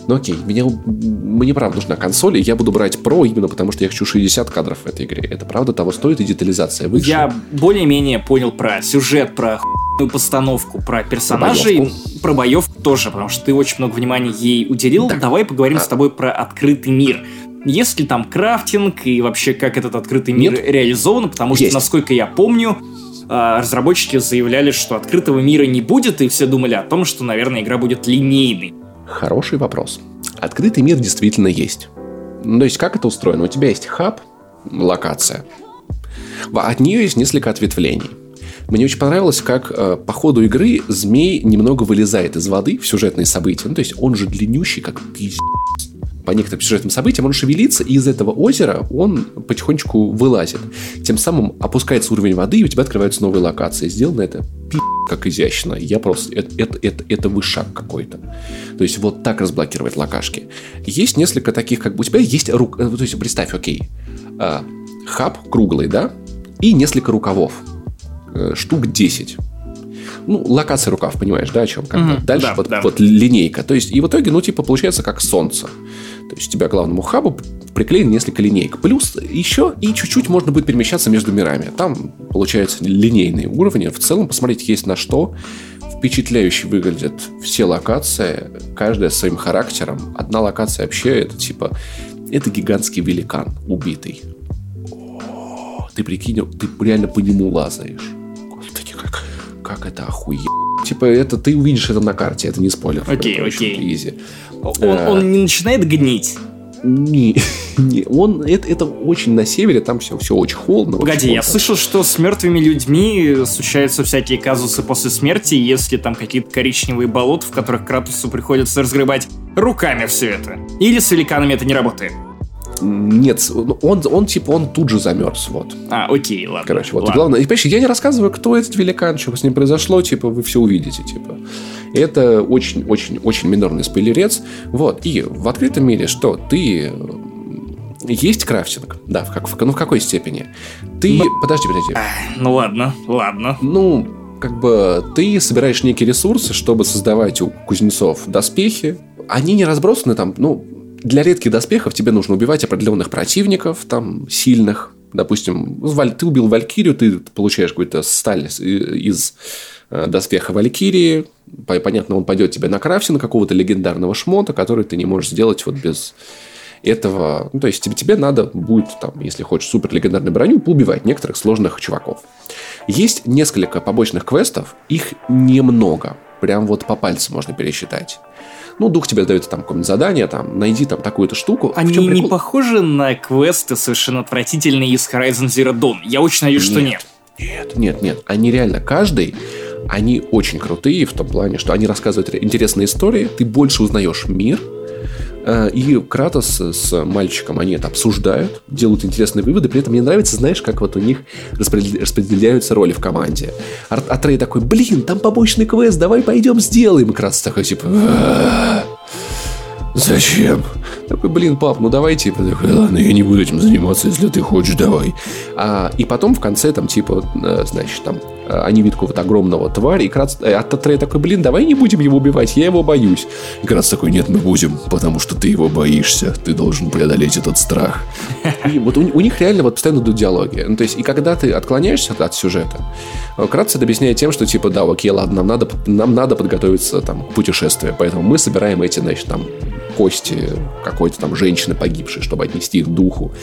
Ну окей, меня, мне правда нужна консоль, и я буду брать Pro именно потому, что я хочу 60 кадров в этой игре. Это правда того стоит, и детализация выше. Я более-менее понял про сюжет, про хуйную постановку, про персонажей, боевку. про боевку тоже, потому что ты очень много внимания ей уделил. Так. Давай поговорим А. с тобой про открытый мир. Есть ли там крафтинг и вообще как этот открытый мир Нет. реализован? Потому что, Есть. насколько я помню, разработчики заявляли, что открытого мира не будет, и все думали о том, что, наверное, игра будет линейной. Хороший вопрос. Открытый мир действительно есть. То есть, как это устроено? У тебя есть хаб, локация. От нее есть несколько ответвлений. Мне очень понравилось, как э, по ходу игры змей немного вылезает из воды в сюжетные события. Ну, то есть, он же длиннющий, как пиздец. По некоторым сюжетным событиям он шевелится, и из этого озера он потихонечку вылазит. Тем самым опускается уровень воды, и у тебя открываются новые локации. Сделано это пи*** как изящно. Я просто... Это, это, это, это вышаг какой-то. То есть вот так разблокировать локашки. Есть несколько таких, как бы у тебя есть рук... э, То есть представь, окей. а, хаб круглый, да? И несколько рукавов. Э, Штук 10. Ну, локация рукав, понимаешь, да, о чем? Как. Мгм, Дальше да, вот, да. вот линейка. То есть, и в итоге, ну, типа, получается как солнце. То есть, у тебя к главному хабу приклеено несколько линеек. Плюс еще и чуть-чуть можно будет перемещаться между мирами. Там, получается, линейные уровни. В целом, посмотреть есть на что. Впечатляюще выглядят все локации, каждая своим характером. Одна локация вообще, это типа, это гигантский великан убитый. О, ты прикинь, ты реально по нему лазаешь. Господи, как, как это охуенно. Типа, это ты увидишь это на карте, это не спойлер. Окей, очень окей. Изи. Он, Э. он не начинает гнить. Не, не, он, это, это очень на севере, там все, все очень холодно. Погоди, очень я холодно. слышал, что с мертвыми людьми случаются всякие казусы после смерти, если там какие-то коричневые болота, в которых Кратусу приходится разгребать руками все это. Или с великанами это не работает. Нет, он, он типа, он тут же замерз, вот. А, окей, ладно. Короче, вот. И ладно. главное, и, понимаешь, я не рассказываю, кто этот великан, что с ним произошло, типа, вы все увидите, типа. Это очень-очень-очень минорный спойлерец. Вот. И в открытом мире что? Ты... Есть крафтинг? Да, в, как, в- ну в какой степени? Ты... Подожди, подожди. Ну ладно, ладно. Ну, как бы ты собираешь некие ресурсы, чтобы создавать у кузнецов доспехи. Они не разбросаны там, ну, для редких доспехов тебе нужно убивать определенных противников, там, сильных. Допустим, ты убил Валькирию, ты получаешь какую-то сталь из- э, доспеха Валькирии. По- Понятно, он пойдет тебе на крафтинг какого-то легендарного шмота, который ты не можешь сделать вот без этого. Ну, то есть тебе, тебе надо будет, там, если хочешь супер легендарную броню, поубивать некоторых сложных чуваков. Есть несколько побочных квестов, их немного. Прям вот по пальцам можно пересчитать. Ну, дух тебе дает там какое-нибудь задание, там, найди там такую-то штуку. Они не прикол? похожи на квесты совершенно отвратительные из Horizon Zero Dawn. Я очень надеюсь, что нет. Нет, нет, нет. Они реально каждый, они очень крутые в том плане, что они рассказывают интересные истории, ты больше узнаешь мир, и Кратос с мальчиком, они это обсуждают, делают интересные выводы. При этом мне нравится, знаешь, как вот у них распредел- распределяются роли в команде. Ар- Атрей такой, блин, там побочный квест, давай пойдем сделаем. И Кратос такой, типа, «А, Зачем? Такой, блин, пап, ну давай, типа, такой, ладно, я не буду этим заниматься, если ты хочешь, давай. А, и потом в конце там, типа, э, значит, там, э, они видят какого-то огромного тварь, и Крац, э, а Татрей такой, блин, давай не будем его убивать, я его боюсь. И Крац такой, нет, мы будем, потому что ты его боишься, ты должен преодолеть этот страх. И вот у, у них реально вот постоянно идут диалоги. Ну, то есть, и когда ты отклоняешься от, от сюжета, Крац это объясняет тем, что, типа, да, окей, ладно, нам надо, нам надо подготовиться, там, к путешествию, поэтому мы собираем эти, значит, там, кости какой-то там женщины погибшей, чтобы отнести их духу.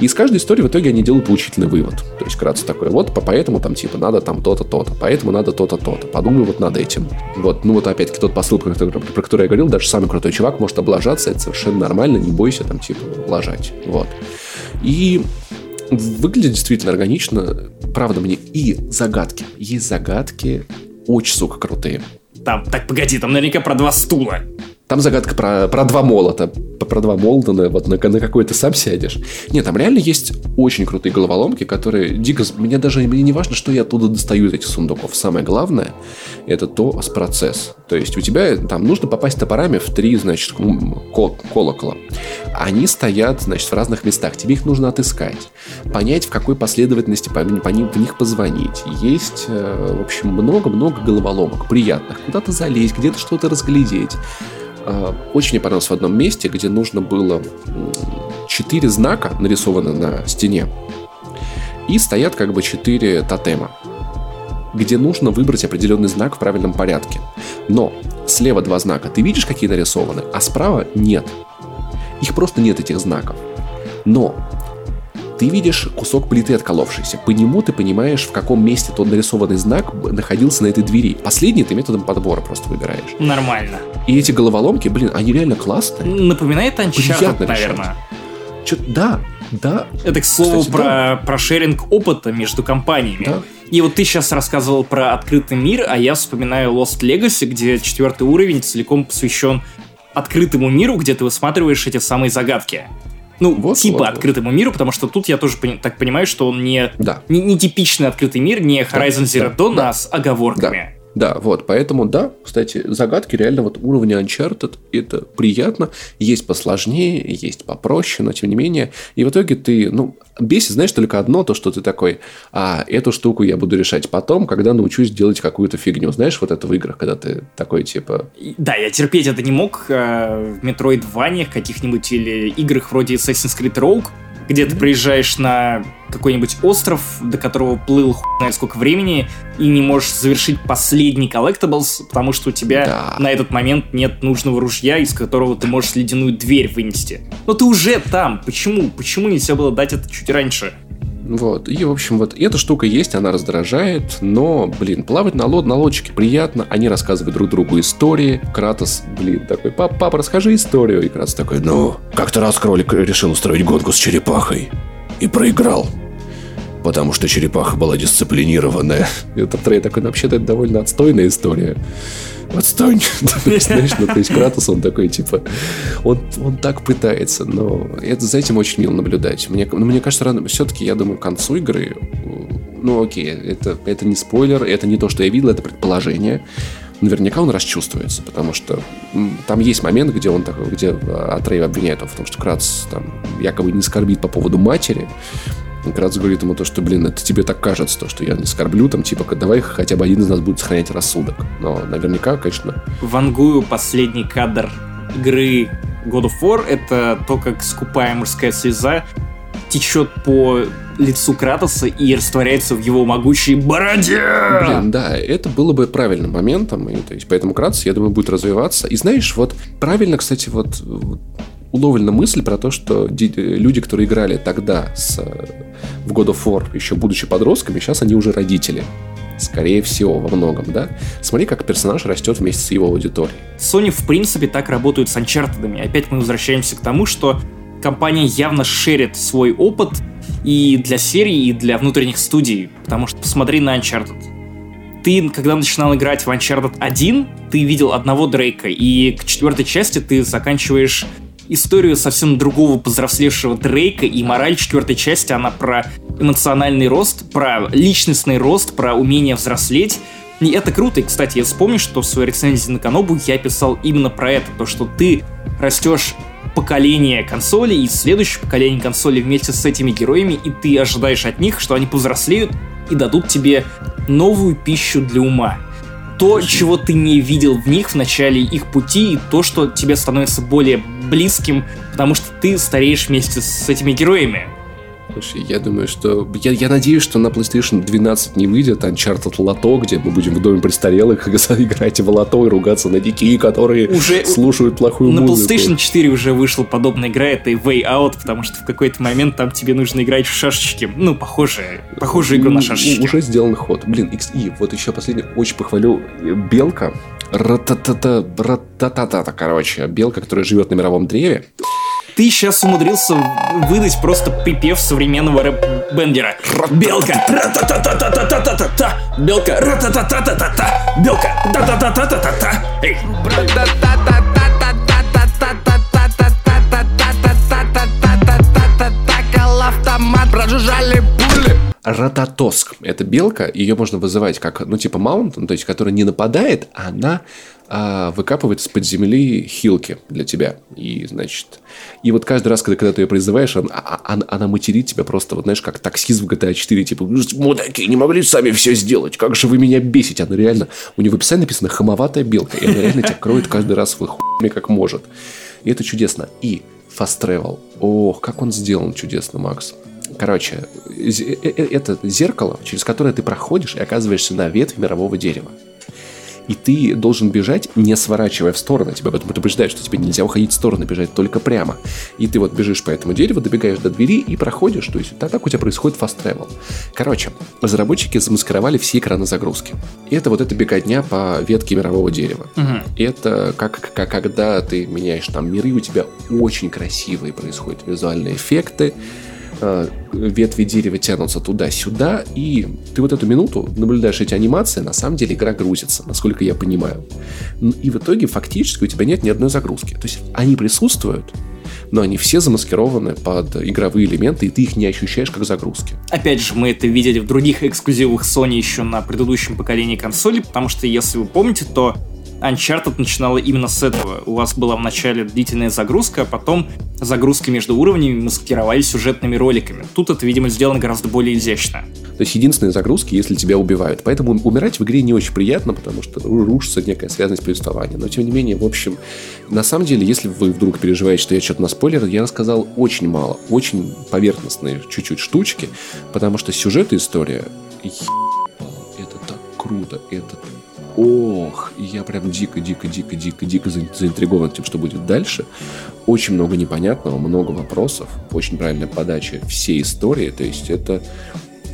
И из каждой истории в итоге они делают поучительный вывод. То есть Крац такой, вот по- поэтому там типа надо там то-то, то-то, поэтому надо то-то, то-то. Подумай вот над этим. Вот, ну вот опять-таки тот посыл, про который, про который я говорил, даже самый крутой чувак может облажаться, это совершенно нормально, не бойся там типа лажать. Вот. И выглядит действительно органично, правда мне. И загадки. Есть загадки очень, сука, крутые. Там, так, погоди, там наверняка про два стула. Там загадка про, про два молота. Про два молота, вот на, на какой ты сам сядешь. Нет, там реально есть очень крутые головоломки, которые дико... Мне даже мне не важно, что я оттуда достаю из этих сундуков. Самое главное, это то с процесс. То есть у тебя там нужно попасть топорами в три, значит, кол колокола. Они стоят, значит, в разных местах. Тебе их нужно отыскать. Понять, в какой последовательности по, по ним, в них позвонить. Есть, э, в общем, много-много головоломок приятных. Куда-то залезть, где-то что-то разглядеть. Э, очень мне понравилось в одном месте, где нужно было четыре знака нарисованы на стене. И стоят как бы четыре тотема где нужно выбрать определенный знак в правильном порядке. Но слева два знака ты видишь, какие нарисованы, а справа нет. Их просто нет, этих знаков. Но ты видишь кусок плиты отколовшийся. По нему ты понимаешь, в каком месте тот нарисованный знак находился на этой двери. Последний ты методом подбора просто выбираешь. Нормально. И эти головоломки, блин, они реально классные. Напоминает Uncharted, наверное. Чё, да, да. Это, к слову, Кстати, про, да. про шеринг опыта между компаниями. Да. И вот ты сейчас рассказывал про открытый мир, а я вспоминаю Lost Legacy, где четвертый уровень целиком посвящен открытому миру, где ты высматриваешь эти самые загадки. Ну, вот, типа вот, открытому вот. миру, потому что тут я тоже пони- так понимаю, что он не, да. не, не типичный открытый мир, не Horizon да, Zero Dawn, да, а с оговорками. Да. Да, вот, поэтому, да, кстати, загадки реально вот уровня Uncharted, это приятно, есть посложнее, есть попроще, но тем не менее, и в итоге ты, ну, бесит, знаешь, только одно, то, что ты такой, а, эту штуку я буду решать потом, когда научусь делать какую-то фигню, знаешь, вот это в играх, когда ты такой, типа... Да, я терпеть это не мог э, в Metroidvania каких-нибудь или играх вроде Assassin's Creed Rogue, где ты приезжаешь на какой-нибудь остров, до которого плыл хуй знает сколько времени, и не можешь завершить последний collectibles, потому что у тебя да. на этот момент нет нужного ружья, из которого ты можешь ледяную дверь вынести. Но ты уже там. Почему? Почему нельзя было дать это чуть раньше? Вот. И, в общем, вот эта штука есть, она раздражает, но, блин, плавать на, лод, на лодочке приятно, они рассказывают друг другу истории. Кратос, блин, такой, пап, папа, расскажи историю. И Кратос такой, ну, как-то раз кролик решил устроить гонку с черепахой и проиграл. Потому что черепаха была дисциплинированная. Этот Трей такой, ну, вообще-то это довольно отстойная история отстань. Знаешь, ну, то есть Кратос, он такой, типа, он, он так пытается, но это, за этим очень мило наблюдать. Мне, ну, мне кажется, рано, все-таки, я думаю, к концу игры, ну, окей, это, это не спойлер, это не то, что я видел, это предположение. Наверняка он расчувствуется, потому что там есть момент, где он такой, где Атрей обвиняет его в том, что Кратос там якобы не скорбит по поводу матери, раз говорит ему то, что, блин, это тебе так кажется, то, что я не скорблю, там, типа, давай хотя бы один из нас будет сохранять рассудок. Но наверняка, конечно... Вангую последний кадр игры God of War — это то, как скупая мужская слеза течет по лицу Кратоса и растворяется в его могучей бороде. Блин, да, это было бы правильным моментом, и, то есть, поэтому Кратос, я думаю, будет развиваться. И знаешь, вот правильно, кстати, вот, вот уловлена мысль про то, что люди, которые играли тогда с, в God of War, еще будучи подростками, сейчас они уже родители. Скорее всего, во многом, да? Смотри, как персонаж растет вместе с его аудиторией. Sony, в принципе, так работают с Uncharted. Опять мы возвращаемся к тому, что компания явно шерит свой опыт и для серии, и для внутренних студий. Потому что посмотри на Uncharted. Ты, когда начинал играть в Uncharted 1, ты видел одного Дрейка, и к четвертой части ты заканчиваешь историю совсем другого повзрослевшего Дрейка, и мораль четвертой части, она про эмоциональный рост, про личностный рост, про умение взрослеть. И это круто. И, кстати, я вспомню, что в своей рецензии на Канобу я писал именно про это, то, что ты растешь поколение консолей и следующее поколение консолей вместе с этими героями, и ты ожидаешь от них, что они повзрослеют и дадут тебе новую пищу для ума то, чего ты не видел в них в начале их пути, и то, что тебе становится более близким, потому что ты стареешь вместе с этими героями. Слушай, я думаю, что... Я, я надеюсь, что на PlayStation 12 не выйдет Uncharted Лото, где мы будем в доме престарелых играть в лото и ругаться на детей, которые уже слушают плохую на музыку. На PlayStation 4 уже вышла подобная игра, это Way Out, потому что в какой-то момент там тебе нужно играть в шашечки. Ну, похожие, похожую игру на шашечки. Уже сделан ход. Блин, XE, вот еще последний, очень похвалю Белка. Рататата, рататата, короче. Белка, которая живет на мировом древе ты сейчас умудрился выдать просто припев современного рэп-бендера. Белка! Белка! Белка! Эй! автомат, прожужжали пули. Рататоск. Это белка, ее можно вызывать как, ну, типа маунт, то есть, которая не нападает, а она выкапывает из-под земли хилки для тебя. И, значит, и вот каждый раз, когда, когда ты ее призываешь, она, а, она, она материт тебя просто, вот знаешь, как таксист в GTA 4, типа, «Ну, мудаки, не могли сами все сделать, как же вы меня бесите. Она реально, у нее в описании написано «хамоватая белка», и она реально тебя кроет каждый раз в хуйме как может. И это чудесно. И Fast Travel. Ох, как он сделан чудесно, Макс. Короче, э- э- это зеркало, через которое ты проходишь и оказываешься на ветви мирового дерева. И ты должен бежать, не сворачивая в сторону. Тебя об этом предупреждают, что тебе нельзя уходить в сторону, бежать только прямо. И ты вот бежишь по этому дереву, добегаешь до двери и проходишь. То есть так, так у тебя происходит fast travel. Короче, разработчики замаскировали все экраны загрузки. И это вот эта беготня по ветке мирового дерева. Это как, как когда ты меняешь там миры, у тебя очень красивые происходят визуальные эффекты ветви дерева тянутся туда-сюда, и ты вот эту минуту наблюдаешь эти анимации, на самом деле игра грузится, насколько я понимаю. И в итоге фактически у тебя нет ни одной загрузки. То есть они присутствуют, но они все замаскированы под игровые элементы, и ты их не ощущаешь как загрузки. Опять же, мы это видели в других эксклюзивах Sony еще на предыдущем поколении консолей, потому что, если вы помните, то Uncharted начинала именно с этого. У вас была вначале длительная загрузка, а потом загрузки между уровнями маскировались сюжетными роликами. Тут это, видимо, сделано гораздо более изящно. То есть единственные загрузки, если тебя убивают. Поэтому умирать в игре не очень приятно, потому что ру- рушится некая связность повествования. Но тем не менее, в общем, на самом деле, если вы вдруг переживаете, что я что-то на спойлер, я рассказал очень мало, очень поверхностные чуть-чуть штучки, потому что сюжет и история, ебало, это так круто, это Ох, и я прям дико-дико-дико-дико-дико за- заинтригован тем, что будет дальше. Очень много непонятного, много вопросов, очень правильная подача всей истории. То есть это,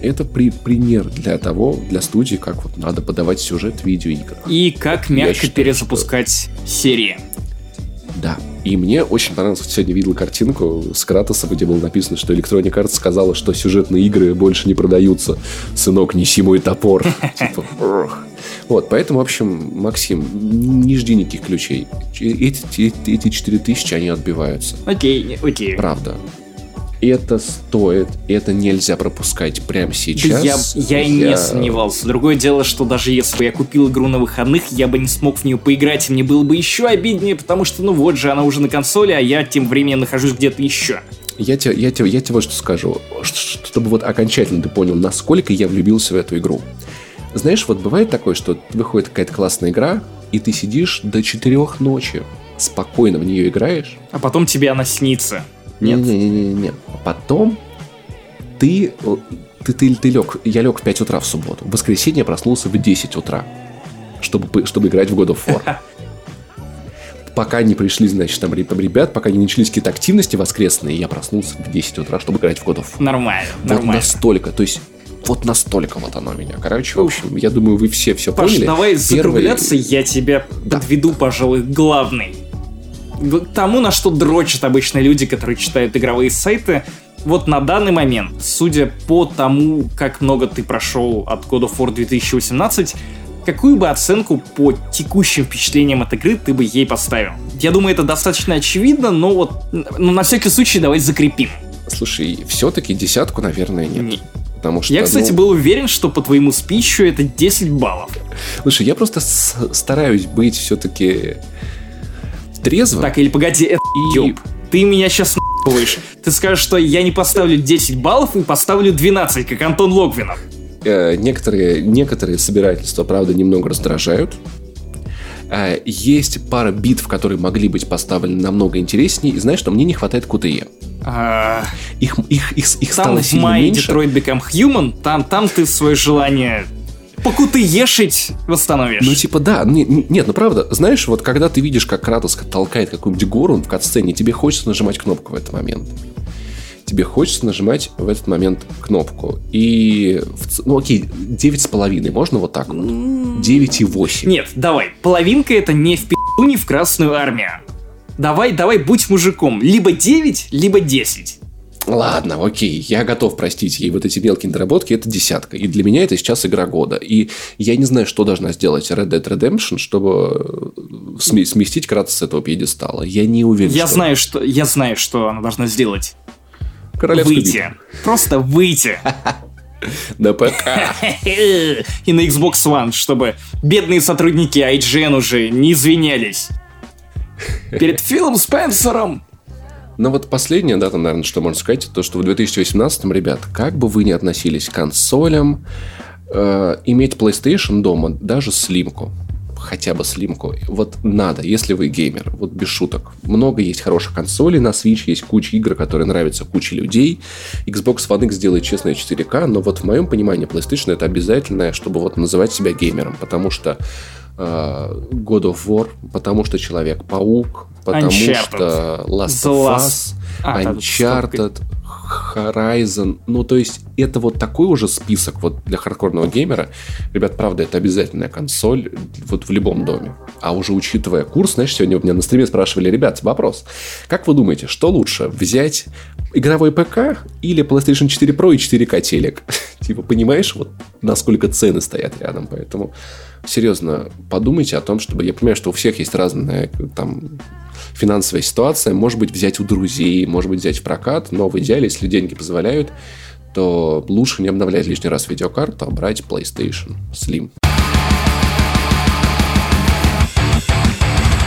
это при, пример для того, для студии, как вот надо подавать сюжет в видеоиграх. И как мягко считаю, перезапускать серии. Да. И мне очень понравилось, сегодня видел картинку с Кратосом, где было написано, что Electronic Arts сказала, что сюжетные игры больше не продаются. Сынок, неси мой топор. Типа. Вот, поэтому, в общем, Максим, не жди никаких ключей. Эти, эти, эти 4000, они отбиваются. Окей, окей. Правда. Это стоит, это нельзя пропускать прямо сейчас. я, я и не сомневался. Другое дело, что даже если бы я купил игру на выходных, я бы не смог в нее поиграть, и мне было бы еще обиднее, потому что, ну вот же, она уже на консоли, а я тем временем нахожусь где-то еще. Я тебе, я, тебе, я тебе вот что скажу, чтобы вот окончательно ты понял, насколько я влюбился в эту игру. Знаешь, вот бывает такое, что выходит какая-то классная игра, и ты сидишь до четырех ночи, спокойно в нее играешь. А потом тебе она снится. Нет? Не-не-не-не. А потом ты, э, ты, ты, ты лег, я лег в 5 утра в субботу. В воскресенье проснулся в 10 утра, чтобы, чтобы играть в God of War. Пока не пришли, значит, там ребят, пока не начались какие-то активности воскресные, я проснулся в 10 утра, чтобы играть в God of War. Нормально, Вот нормально. настолько, то есть вот настолько вот оно меня. Короче, в общем, я думаю, вы все все Паш, поняли. давай Первый- закругляться, я тебя Да. подведу, пожалуй, к главной. К тому, на что дрочат обычно люди, которые читают игровые сайты. Вот на данный момент, судя по тому, как много ты прошел от God of War 2018, какую бы оценку по текущим впечатлениям от игры ты бы ей поставил? Я думаю, это достаточно очевидно, но вот ну, на всякий случай давай закрепим. Слушай, все-таки десятку, наверное, нет. Не. Потому что, Я, кстати, ну, был уверен, что по твоему спичу это 10 баллов. Слушай, я просто стараюсь быть все-таки трезвым. Так, или погоди, это И-. Ты меня сейчас нахуешь. Ты скажешь, что я не поставлю 10 баллов и поставлю 12, как Антон Логвинов. Э, некоторые, некоторые собирательства, правда, немного раздражают. Э, есть пара битв, которые могли быть поставлены намного интереснее. И знаешь, что мне не хватает QTE. А, Их, их, их, их Там стало в сильно мае меньше. Detroit Become Human, там, там ты свое желание покутыешить восстановишь. Ну, типа, да, не- не- нет, ну правда, знаешь, вот когда ты видишь, как Кратос толкает какую-нибудь гору в катсцене, тебе хочется нажимать кнопку в этот момент. Тебе хочется нажимать в этот момент кнопку. И, ну окей, 9,5, можно вот так вот? 9,8. Нет, давай, половинка это не в пи***у, не в Красную Армию. Давай, давай, будь мужиком. Либо 9, либо 10. Ладно, окей, я готов простить ей вот эти мелкие недоработки, это десятка. И для меня это сейчас игра года. И я не знаю, что должна сделать Red Dead Redemption, чтобы э, сме- сместить Кратоса с этого пьедестала. Я не уверен, Я что... знаю, что, я знаю, что она должна сделать. Королевская выйти. битва. Просто выйти. На ПК. И на Xbox One, чтобы бедные сотрудники IGN уже не извинялись. Перед Филом Спенсером. Но вот последнее, да, там, наверное, что можно сказать, то, что в 2018, ребят, как бы вы ни относились к консолям, э, иметь PlayStation дома, даже слимку, хотя бы слимку, вот надо, если вы геймер, вот без шуток. Много есть хороших консолей, на Switch есть куча игр, которые нравятся куче людей. Xbox One X делает честное 4К, но вот в моем понимании PlayStation это обязательное, чтобы вот называть себя геймером, потому что э, God of War, потому что Человек-паук, потому Uncharted. что Last of Last- Us, А, да, Uncharted, Horizon. Ну, то есть, это вот такой уже список вот для хардкорного геймера. Ребят, правда, это обязательная консоль вот в любом доме. А уже учитывая курс, знаешь, сегодня у меня на стриме спрашивали, ребят, вопрос. Как вы думаете, что лучше, взять игровой ПК или PlayStation 4 Pro и 4К телек? Типа, понимаешь, вот насколько цены стоят рядом, поэтому серьезно подумайте о том, чтобы... Я понимаю, что у всех есть разная там финансовая ситуация. Может быть, взять у друзей, может быть, взять в прокат, но в идеале, если деньги позволяют, то лучше не обновлять лишний раз видеокарту, а брать PlayStation Slim.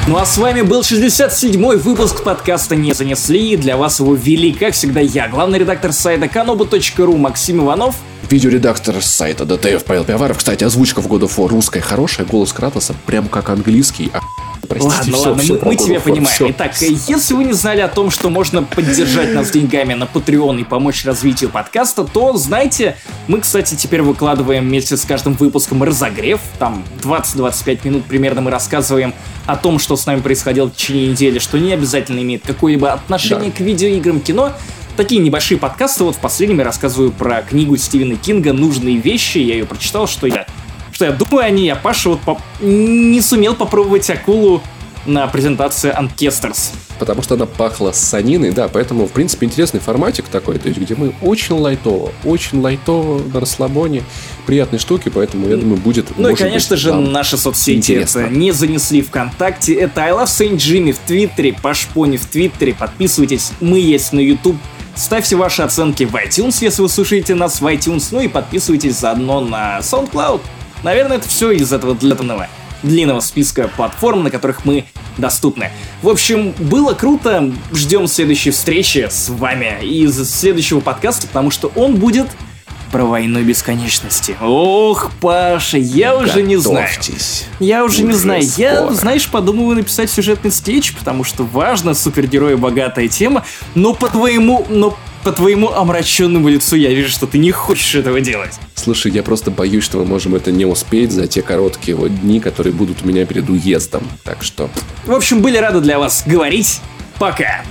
Ну а с вами был 67-й выпуск подкаста «Не занесли». Для вас его вели, как всегда, я, главный редактор сайта kanobu.ru Максим Иванов. Видеоредактор с сайта DTF Павел Пиаваров. Кстати, озвучка в of War русская хорошая, голос Кратоса прям как английский. А, простите, Ладно, всё, ладно, всё мы, мы тебя War, понимаем. всё. Итак, если вы не знали о том, что можно поддержать нас деньгами на Patreon и помочь развитию подкаста, то знайте, мы, кстати, теперь выкладываем вместе с каждым выпуском разогрев. Там 20-25 минут примерно мы рассказываем о том, что с нами происходило в течение недели, что не обязательно имеет какое-либо отношение Да. к видеоиграм, кино. Такие небольшие подкасты. Вот в последнем я рассказываю про книгу Стивена Кинга «Нужные вещи». Я ее прочитал, что я что я думаю о ней, а Паша вот поп- не сумел попробовать акулу на презентации Анкестерс. Потому что она пахла саниной, да, поэтому, в принципе, интересный форматик такой, то есть, где мы очень лайтово, очень лайтово на расслабоне, приятные штуки, поэтому, я думаю, будет, Ну и, конечно быть, же, наши соцсети интересно. это не занесли ВКонтакте. Это I Love Saint Jimmy в Твиттере, Пашпони в Твиттере. Подписывайтесь, мы есть на YouTube. Ставьте ваши оценки в iTunes, если вы слушаете нас в iTunes. Ну и подписывайтесь заодно на SoundCloud. Наверное, это все из этого длинного, длинного списка платформ, на которых мы доступны. В общем, было круто. Ждем следующей встречи с вами из следующего подкаста, потому что он будет про войну бесконечности. Ох, Паша, я уже не знаю. Я уже, не Уже знаю. Я, скоро. знаешь, подумываю написать сюжетный скетч, потому что важно, супергерои богатая тема, но по твоему, но по твоему омраченному лицу я вижу, что ты не хочешь этого делать. Слушай, я просто боюсь, что мы можем это не успеть за те короткие вот дни, которые будут у меня перед уездом. Так что В общем, были рады для вас говорить. Пока.